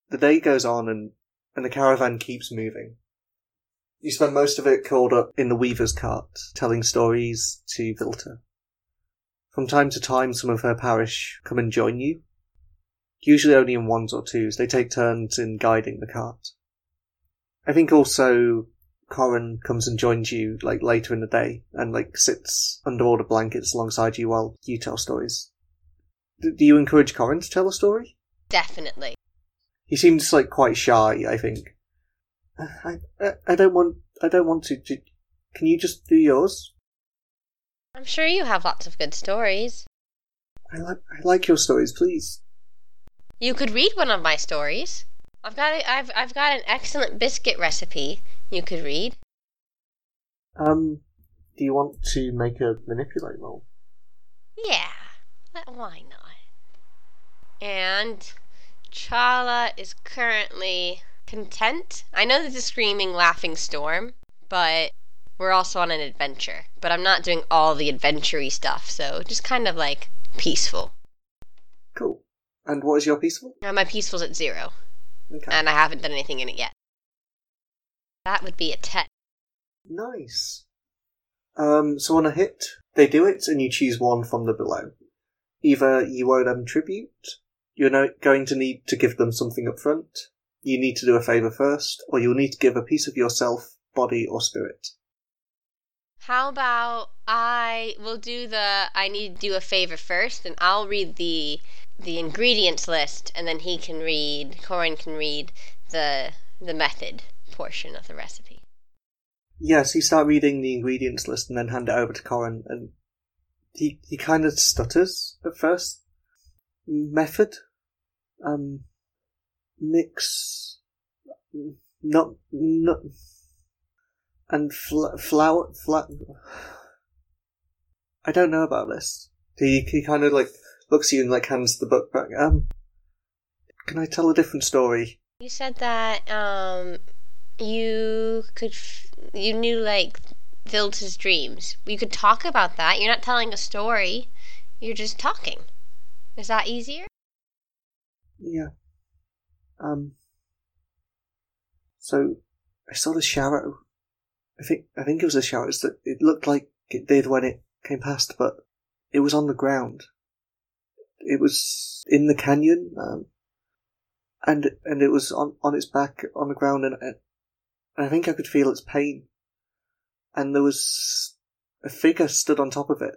The day goes on and, and the caravan keeps moving. You spend most of it curled up in the weaver's cart, telling stories to Vilta. From time to time, some of her parish come and join you. Usually only in ones or twos. They take turns in guiding the cart. I think also Corin comes and joins you like later in the day and like sits under all the blankets alongside you while you tell stories. D- do you encourage Corin to tell a story? Definitely He seems like quite shy. I think. I, I, I don't want. I don't want to. Can you just do yours? i'm sure you have lots of good stories I like. I like your stories, please. you could read one of my stories i've got a, i've i've got an excellent biscuit recipe you could read Um, do you want to make a manipulate roll? Yeah, why not? And Chala is currently content. I know there's a screaming, laughing storm, but we're also on an adventure. But I'm not doing all the adventure stuff, so just kind of like peaceful. Cool. And what is your peaceful? Now my peaceful's at zero, Okay. and I haven't done anything in it yet. That would be a 10. Nice. Um, so on a hit, they do it, and you choose one from the below. Either you owe them tribute, you're no- going to need to give them something up front, you need to do a favour first, or you'll need to give a piece of yourself, body, or spirit. How about I will do the I need to do a favor first and I'll read the the ingredients list and then he can read Corin can read the the method portion of the recipe. Yes, you start reading the ingredients list and then hand it over to Corin, and he he kind of stutters at first. Method, um, mix, not not, and fl- flour fla- I don't know about this. He he kind of like looks at you and like hands the book back. Um, can I tell a different story? You said that um you could f- you knew like Vilta's dreams. You could talk about that. You're not telling a story. You're just talking. Is that easier? Yeah. Um. So I saw the shadow. I think I think it was a shadow. It's that it looked like it did when it came past, but it was on the ground. It was in the canyon, um, and and it was on on its back on the ground, and, and I think I could feel its pain. And there was a figure stood on top of it,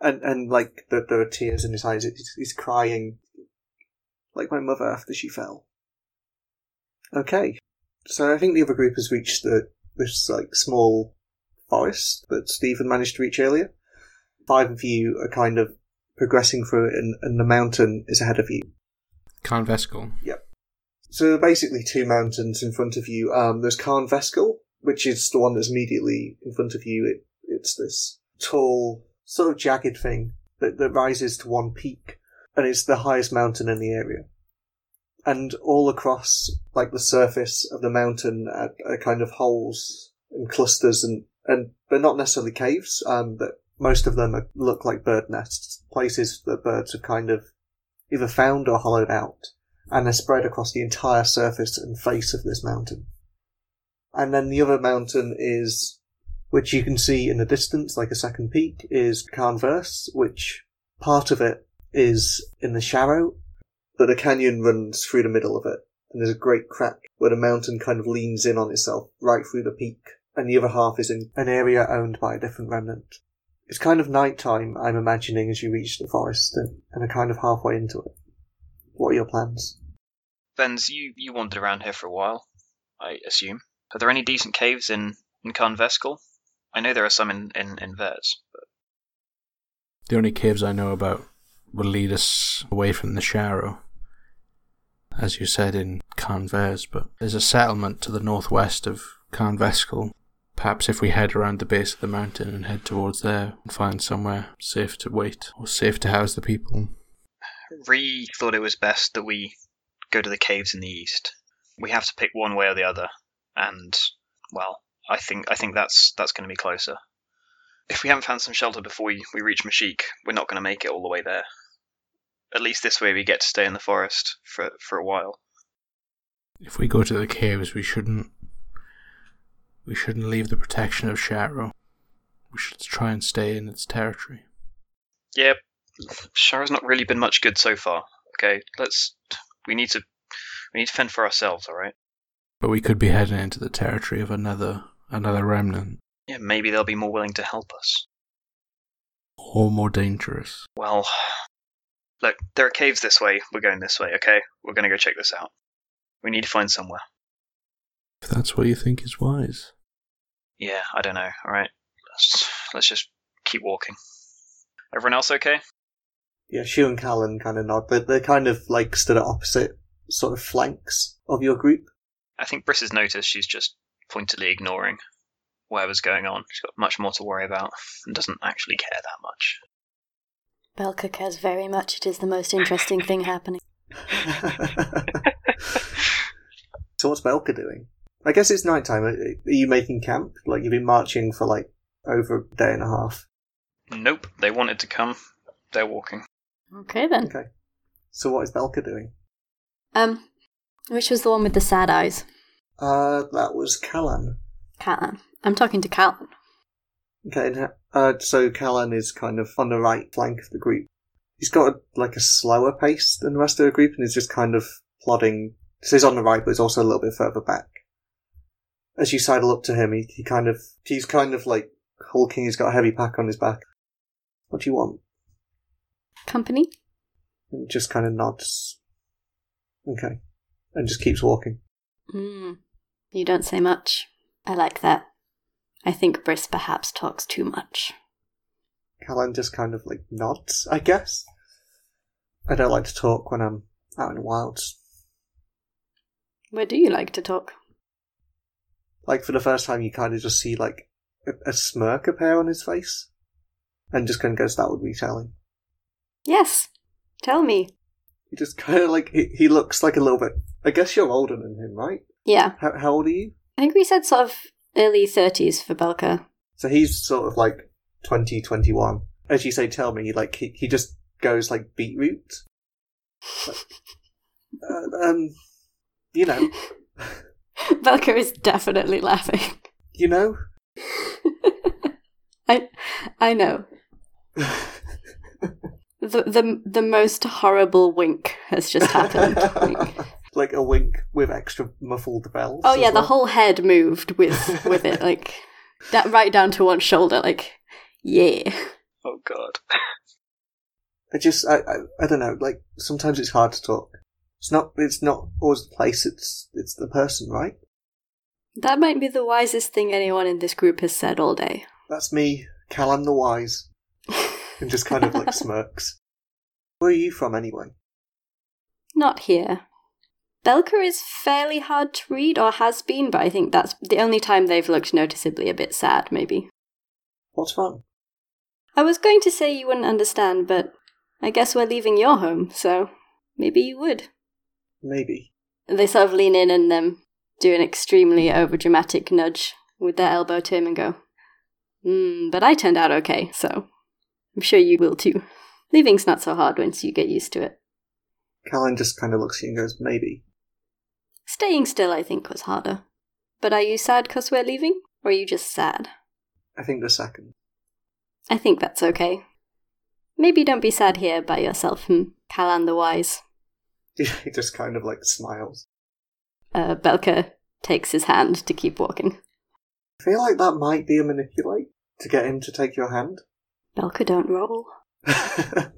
and and like there, there are tears in his eyes. He's, he's crying, like my mother after she fell. Okay, so I think the other group has reached the this like small forest that Stephen managed to reach earlier. Five of you are kind of progressing through it, and, and the mountain is ahead of you. Khan Veskel. So basically two mountains in front of you. Um, there's Khan Veskel, which is the one that's immediately in front of you. It, it's this tall, sort of jagged thing that, that rises to one peak, and it's the highest mountain in the area. And all across, like the surface of the mountain, are, are kind of holes and clusters, and and they're not necessarily caves. Um, but most of them are, look like bird nests, places that birds have kind of either found or hollowed out and they're spread across the entire surface and face of this mountain. And then the other mountain is, which you can see in the distance, like a second peak, is Carnverse, which part of it is in the shallow, but a canyon runs through the middle of it, and there's a great crack where the mountain kind of leans in on itself right through the peak, and the other half is in an area owned by a different remnant. It's kind of night time, I'm imagining, as you reach the forest, and, and are kind of halfway into it. What are your plans? Vens, you, you wandered around here for a while, I assume. Are there any decent caves in, in Khan Veskel? I know there are some in, in, in Vers, but The only caves I know about will lead us away from the Sharrow, as you said in Carnvers, but there's a settlement to the northwest of Khan Veskel. Perhaps if we head around the base of the mountain and head towards there and find somewhere safe to wait or safe to house the people. Ree thought it was best that we go to the caves in the east. We have to pick one way or the other, and well, I think I think that's that's going to be closer. If we haven't found some shelter before we, we reach Mashik, we're not going to make it all the way there. At least this way we get to stay in the forest for for a while. If we go to the caves, we shouldn't. We shouldn't leave the protection of Sharrow. We should try and stay in its territory. Yeah, Sharrow's not really been much good so far. Okay, let's. We need to. We need to fend for ourselves. All right. But we could be heading into the territory of another another remnant, Yeah, maybe they'll be more willing to help us. or more dangerous. Well, look, there are caves this way. We're going this way. Okay, we're going to go check this out. We need to find somewhere. If that's what you think is wise. Yeah, I don't know. All right, let's let's just keep walking. Everyone else okay? Yeah, Shu and Callan kind of nod, but they're kind of like stood at opposite sort of flanks of your group. I think Briss has noticed she's just pointedly ignoring whatever's going on. She's got much more to worry about and doesn't actually care that much. Belka cares very much. It is the most interesting thing happening. so what's Belka doing? I guess it's nighttime. Are are you making camp? Like you've been marching for like over a day and a half. Nope, they wanted to come. They're walking. Okay then. Okay. So what is Belka doing? Um, which was the one with the sad eyes? Uh, that was Callan. Callan. I'm talking to Callan. Okay, and, uh, so Callan is kind of on the right flank of the group. He's got a, like a slower pace than the rest of the group, and he's just kind of plodding. So he's on the right, but he's also a little bit further back. As you sidle up to him, he, he kind of he's kind of like hulking. He's got a heavy pack on his back. What do you want? Company? And just kind of nods. Okay, and just keeps walking. Hmm. You don't say much. I like that. I think Briss perhaps talks too much. Callan just kind of like nods, I guess. I don't like to talk when I'm out in the wilds. Where do you like to talk? Like for the first time, you kind of just see like a, a smirk appear on his face, and just kind of goes, "That would be telling." Yes. Tell me. He just kind of like he, he looks like a little bit. I guess you're older than him, right? Yeah. How, how old are you? I think we said sort of early 30s for Belka. So he's sort of like 20, 21. As you say, tell me, like he, he just goes like beetroot. uh, um, you know, Belka is definitely laughing. you know. I I know. The, the the most horrible wink has just happened. Like- like a wink with extra muffled bells. oh as yeah, the whole head moved with with it, like that right down to one shoulder. Like, yeah. Oh god. I just, I, I, I don't know. Like sometimes it's hard to talk. It's not, it's not always the place. It's, it's the person, right? That might be the wisest thing anyone in this group has said all day. That's me, Callan the Wise. And just kind of like smirks. Where are you from anyway? Not here. Belka is fairly hard to read, or has been, but I think that's the only time they've looked noticeably a bit sad, maybe. What's wrong? I was going to say you wouldn't understand, but I guess we're leaving your home, so maybe you would. Maybe. They sort of lean in and um, do an extremely overdramatic nudge with their elbow to him and go, Hmm, but I turned out okay, so I'm sure you will too. Leaving's not so hard once you get used to it. Callan just kind of looks at you and goes, maybe. Staying still, I think, was harder. But are you sad because we're leaving? Or are you just sad? I think the second. I think that's okay. Maybe don't be sad here by yourself, hmm, Callan the Wise. he just kind of like smiles. Uh, Belka takes his hand to keep walking. I feel like that might be a manipulate to get him to take your hand. Belka don't roll. At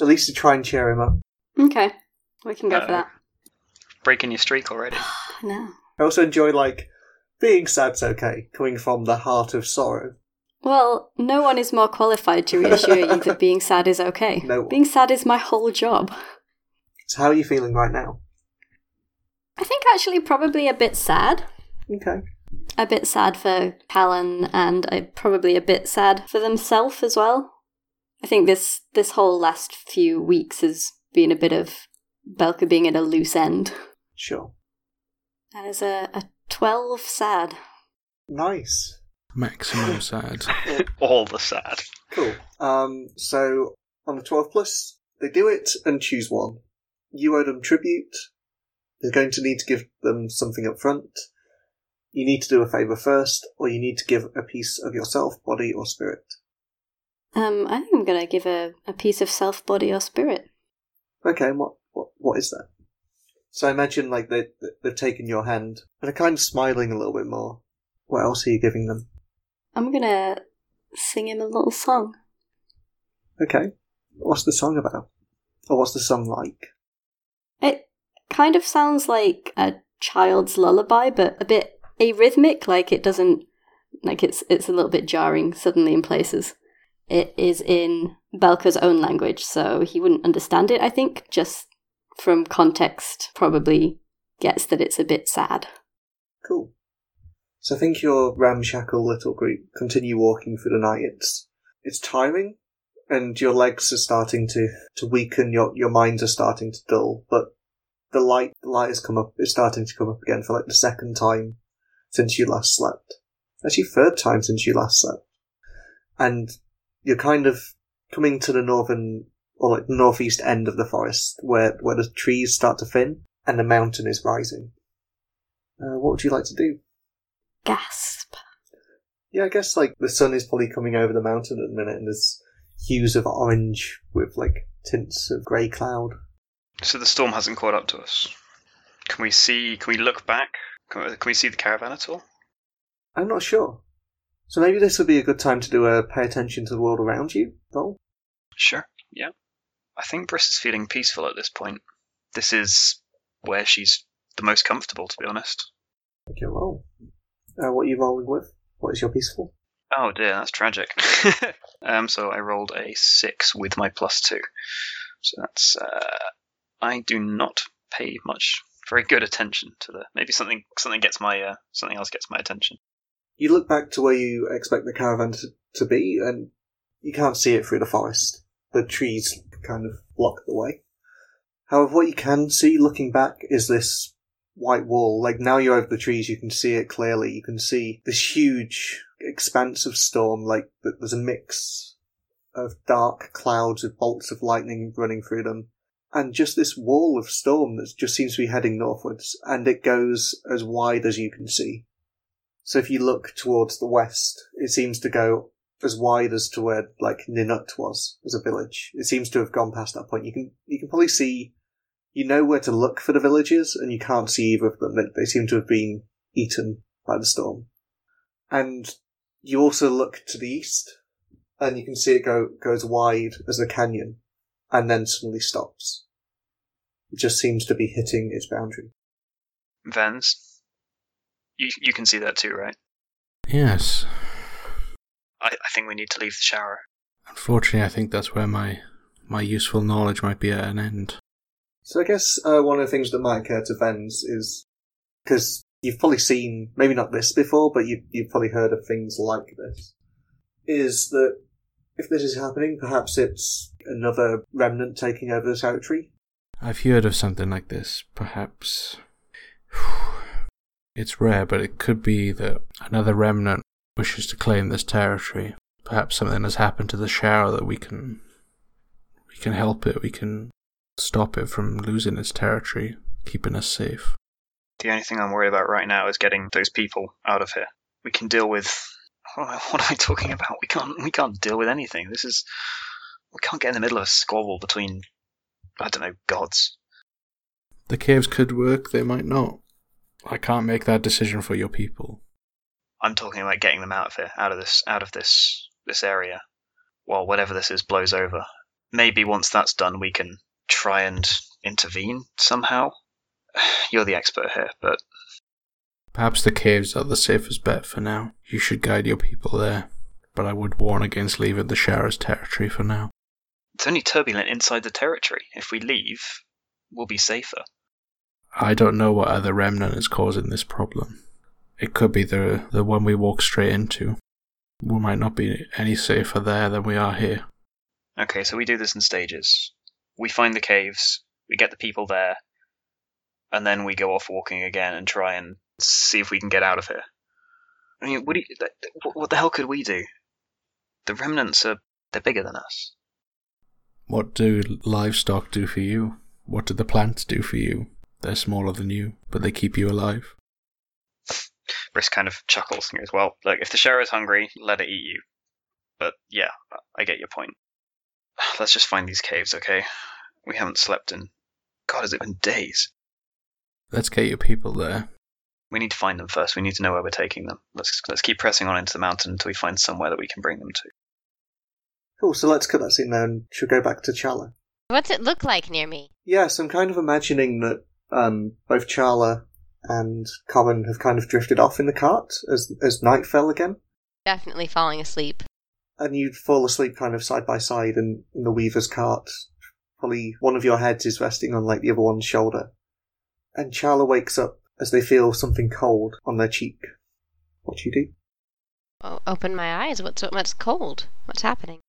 least to try and cheer him up. Okay, we can go for Uh, that. Breaking your streak already. No. I also enjoy like being sad's okay, coming from the heart of sorrow. Well, no one is more qualified to reassure you that being sad is okay. No one. Being sad is my whole job. So how are you feeling right now? I think actually probably a bit sad. Okay. A bit sad for Callan and uh, probably a bit sad for themselves as well. I think this this whole last few weeks has been a bit of Belka being at a loose end. Sure. That is a, a 12 sad. Nice. Maximum sad. All the sad. Cool. Um, so on the 12 plus, they do it and choose one. You owe them tribute. You're going to need to give them something up front. You need to do a favour first, or you need to give a piece of yourself, body, or spirit. Um, I think I'm gonna give a, a piece of self, body, or spirit. Okay, and what, what, what is that? So I imagine like they, they've taken your hand and are kind of smiling a little bit more. What else are you giving them? I'm gonna sing him a little song. Okay. What's the song about? Or what's the song like? It kind of sounds like a child's lullaby, but a bit arrhythmic. Like it doesn't, like it's it's a little bit jarring suddenly in places. It is in Belka's own language, so he wouldn't understand it. I think just from context, probably gets that it's a bit sad. Cool. So I think your ramshackle little group continue walking through the night. It's it's tiring, and your legs are starting to, to weaken. Your your minds are starting to dull. But the light the light has come up. It's starting to come up again for like the second time since you last slept. Actually, third time since you last slept. And you're kind of coming to the northern or like northeast end of the forest where where the trees start to thin and the mountain is rising. Uh, what would you like to do? Gasp. Yeah, I guess like the sun is probably coming over the mountain at the minute, and there's hues of orange with like tints of grey cloud. So the storm hasn't caught up to us. Can we see? Can we look back? Can we, can we see the caravan at all? I'm not sure. So maybe this would be a good time to do a pay attention to the world around you, though. Sure. Yeah. I think Briss is feeling peaceful at this point. This is where she's the most comfortable, to be honest. Okay, roll. Uh, what are you rolling with? What is your peaceful? Oh dear, that's tragic. um, so I rolled a six with my plus two. So that's uh, I do not pay much, very good attention to the. Maybe something something gets my uh, something else gets my attention. You look back to where you expect the caravan to, to be, and you can't see it through the forest. The trees kind of block the way. However, what you can see looking back is this white wall. Like now you're over the trees, you can see it clearly. You can see this huge expanse of storm. Like there's a mix of dark clouds with bolts of lightning running through them. And just this wall of storm that just seems to be heading northwards, and it goes as wide as you can see. So if you look towards the west, it seems to go as wide as to where like Ninut was as a village. It seems to have gone past that point. You can you can probably see you know where to look for the villages, and you can't see either of them. They, they seem to have been eaten by the storm. And you also look to the east, and you can see it go goes wide as the canyon, and then suddenly stops. It just seems to be hitting its boundary. Vens, You you can see that too, right? Yes. I, I think we need to leave the Sharrow. Unfortunately, I think that's where my my useful knowledge might be at an end. So I guess uh, one of the things that might occur to Vens is because you've probably seen maybe not this before, but you you've probably heard of things like this. Is that if this is happening, perhaps it's another remnant taking over the territory? I've heard of something like this. Perhaps it's rare, but it could be that another remnant wishes to claim this territory. Perhaps something has happened to the Sharrow that we can we can help it. We can stop it from losing its territory, keeping us safe. The only thing I'm worried about right now is getting those people out of here. We can deal with. What am I talking about? We can't. We can't deal with anything. This is. We can't get in the middle of a squabble between. I don't know, gods. The caves could work, they might not. I can't make that decision for your people. I'm talking about getting them out of here, out of this, out of this, this area. While whatever this is blows over. Maybe once that's done, we can try and intervene somehow. You're the expert here, but Perhaps the caves are the safest bet for now. You should guide your people there, but I would warn against leaving the Sharrow's territory for now. it's only turbulent inside the territory. If we leave, we'll be safer. I don't know what other remnant is causing this problem. It could be the the one we walk straight into. We might not be any safer there than we are here. Okay, so we do this in stages. We find the caves, we get the people there, and then we go off walking again and try and see if we can get out of here. I mean, what do you, what- what the hell could we do? The remnants are they're bigger than us. What do livestock do for you? What do the plants do for you? They're smaller than you, but they keep you alive. Briss kind of chuckles and goes, "Well, look, if the share is hungry, let it eat you." But yeah, I get your point. Let's just find these caves, okay? We haven't slept in. God, has it been days? Let's get your people there. We need to find them first. We need to know where we're taking them. Let's let's keep pressing on into the mountain until we find somewhere that we can bring them to. Cool, so let's cut that scene now and she'll go back to Chala. What's it look like near me? Yes, I'm kind of imagining that um, both Chala and Common have kind of drifted off in the cart as as night fell again. Definitely falling asleep. and you'd fall asleep kind of side by side in, in the weaver's cart. Probably one of your heads is resting on like the other one's shoulder. And Chala wakes up as they feel something cold on their cheek. What do you do? Oh, open my eyes. What's what's cold? What's happening?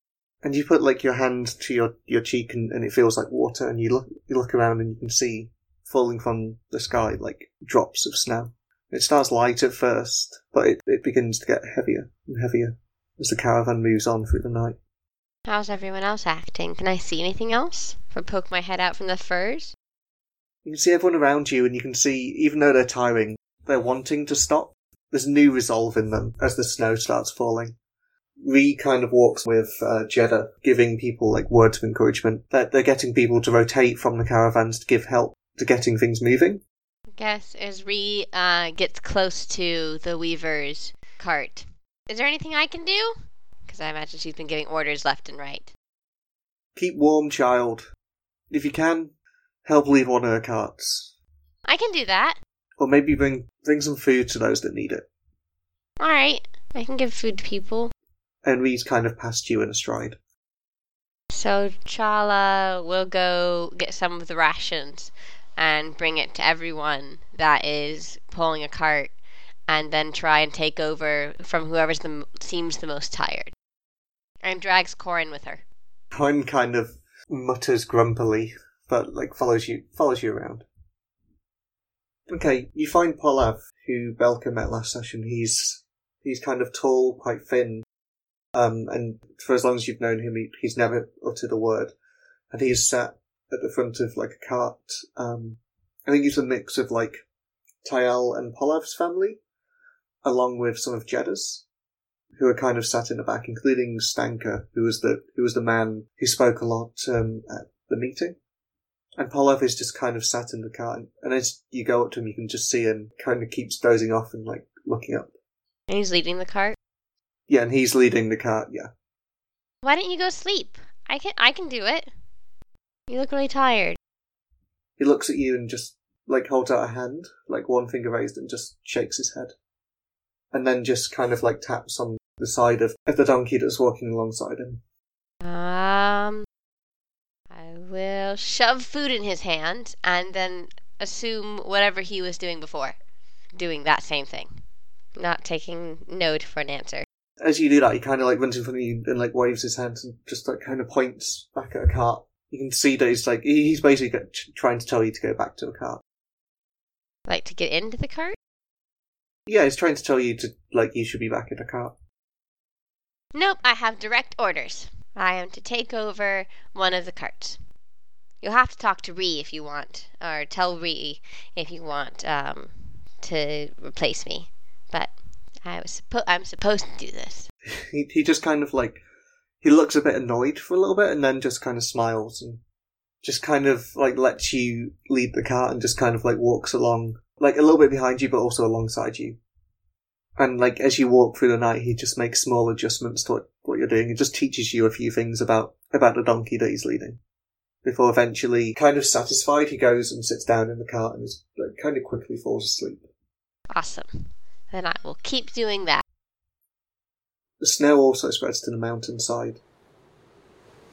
And you put like your hand to your, your cheek and, and it feels like water and you look you look around and you can see falling from the sky like drops of snow. It starts light at first, but it, it begins to get heavier and heavier as the caravan moves on through the night. How's everyone else acting? Can I see anything else? If I poke my head out from the furs? You can see everyone around you, and you can see, even though they're tiring, they're wanting to stop. There's new resolve in them as the snow starts falling. Ree kind of walks with uh, Jeddah, giving people like words of encouragement. That they're getting people to rotate from the caravans to give help to getting things moving. I Guess as Ree uh, gets close to the Weaver's cart, is there anything I can do? Because I imagine she's been giving orders left and right. Keep warm, child. If you can, help leave one of her carts, I can do that. or maybe bring bring some food to those that need it. All right, I can give food to people. And Ree's kind of past you in a stride. So Chala will go get some of the rations and bring it to everyone that is pulling a cart, and then try and take over from whoever's the seems the most tired, and drags Corin with her. Corin kind of mutters grumpily, but like follows you follows you around. Okay, you find Polav, who Belka met last session. He's he's kind of tall, quite thin, um, and for as long as you've known him, he, he's never uttered a word. And he's sat at the front of like a cart. Um, I think he's a mix of like Tayal and Polav's family, along with some of Jeddah's who are kind of sat in the back, including Stanka, who was the who was the man who spoke a lot um, at the meeting. And Polav is just kind of sat in the car, and, and as you go up to him, you can just see him kind of keeps dozing off and like looking up. And he's leading the cart. Yeah, and he's leading the cart. Yeah, Why don't you go sleep? I can I can do it. You look really tired. he looks at you and just like holds out a hand, like one finger raised, and just shakes his head, and then just kind of like taps on the side of, of the donkey that's walking alongside him. Um, I will shove food in his hand and then assume whatever he was doing before, doing that same thing, not taking no for an answer. As you do that, he kind of like runs in front of you and like waves his hand and just like kind of points back at a cart. You can see that he's like he's basically trying to tell you to go back to a cart. Like to get into the cart? Yeah, he's trying to tell you to like you should be back in the cart. Nope, I have direct orders. I am to take over one of the carts. You'll have to talk to Ree if you want, or tell Ree if you want um, to replace me. But I was suppo- I'm supposed to do this. He he just kind of like he looks a bit annoyed for a little bit and then just kind of smiles and just kind of like lets you lead the cart and just kind of like walks along like a little bit behind you but also alongside you. And like as you walk through the night, he just makes small adjustments to what, what you're doing and just teaches you a few things about about the donkey that he's leading. Before eventually, kind of satisfied, he goes and sits down in the cart and is, like, kind of quickly falls asleep. Awesome. Then I will keep doing that. The snow also spreads to the mountainside.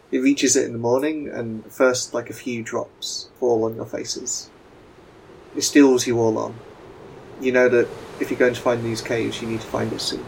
It reaches it in the morning, and first, like a few drops, fall on your faces. It steels you all on. You know that if you're going to find these caves, you need to find it soon.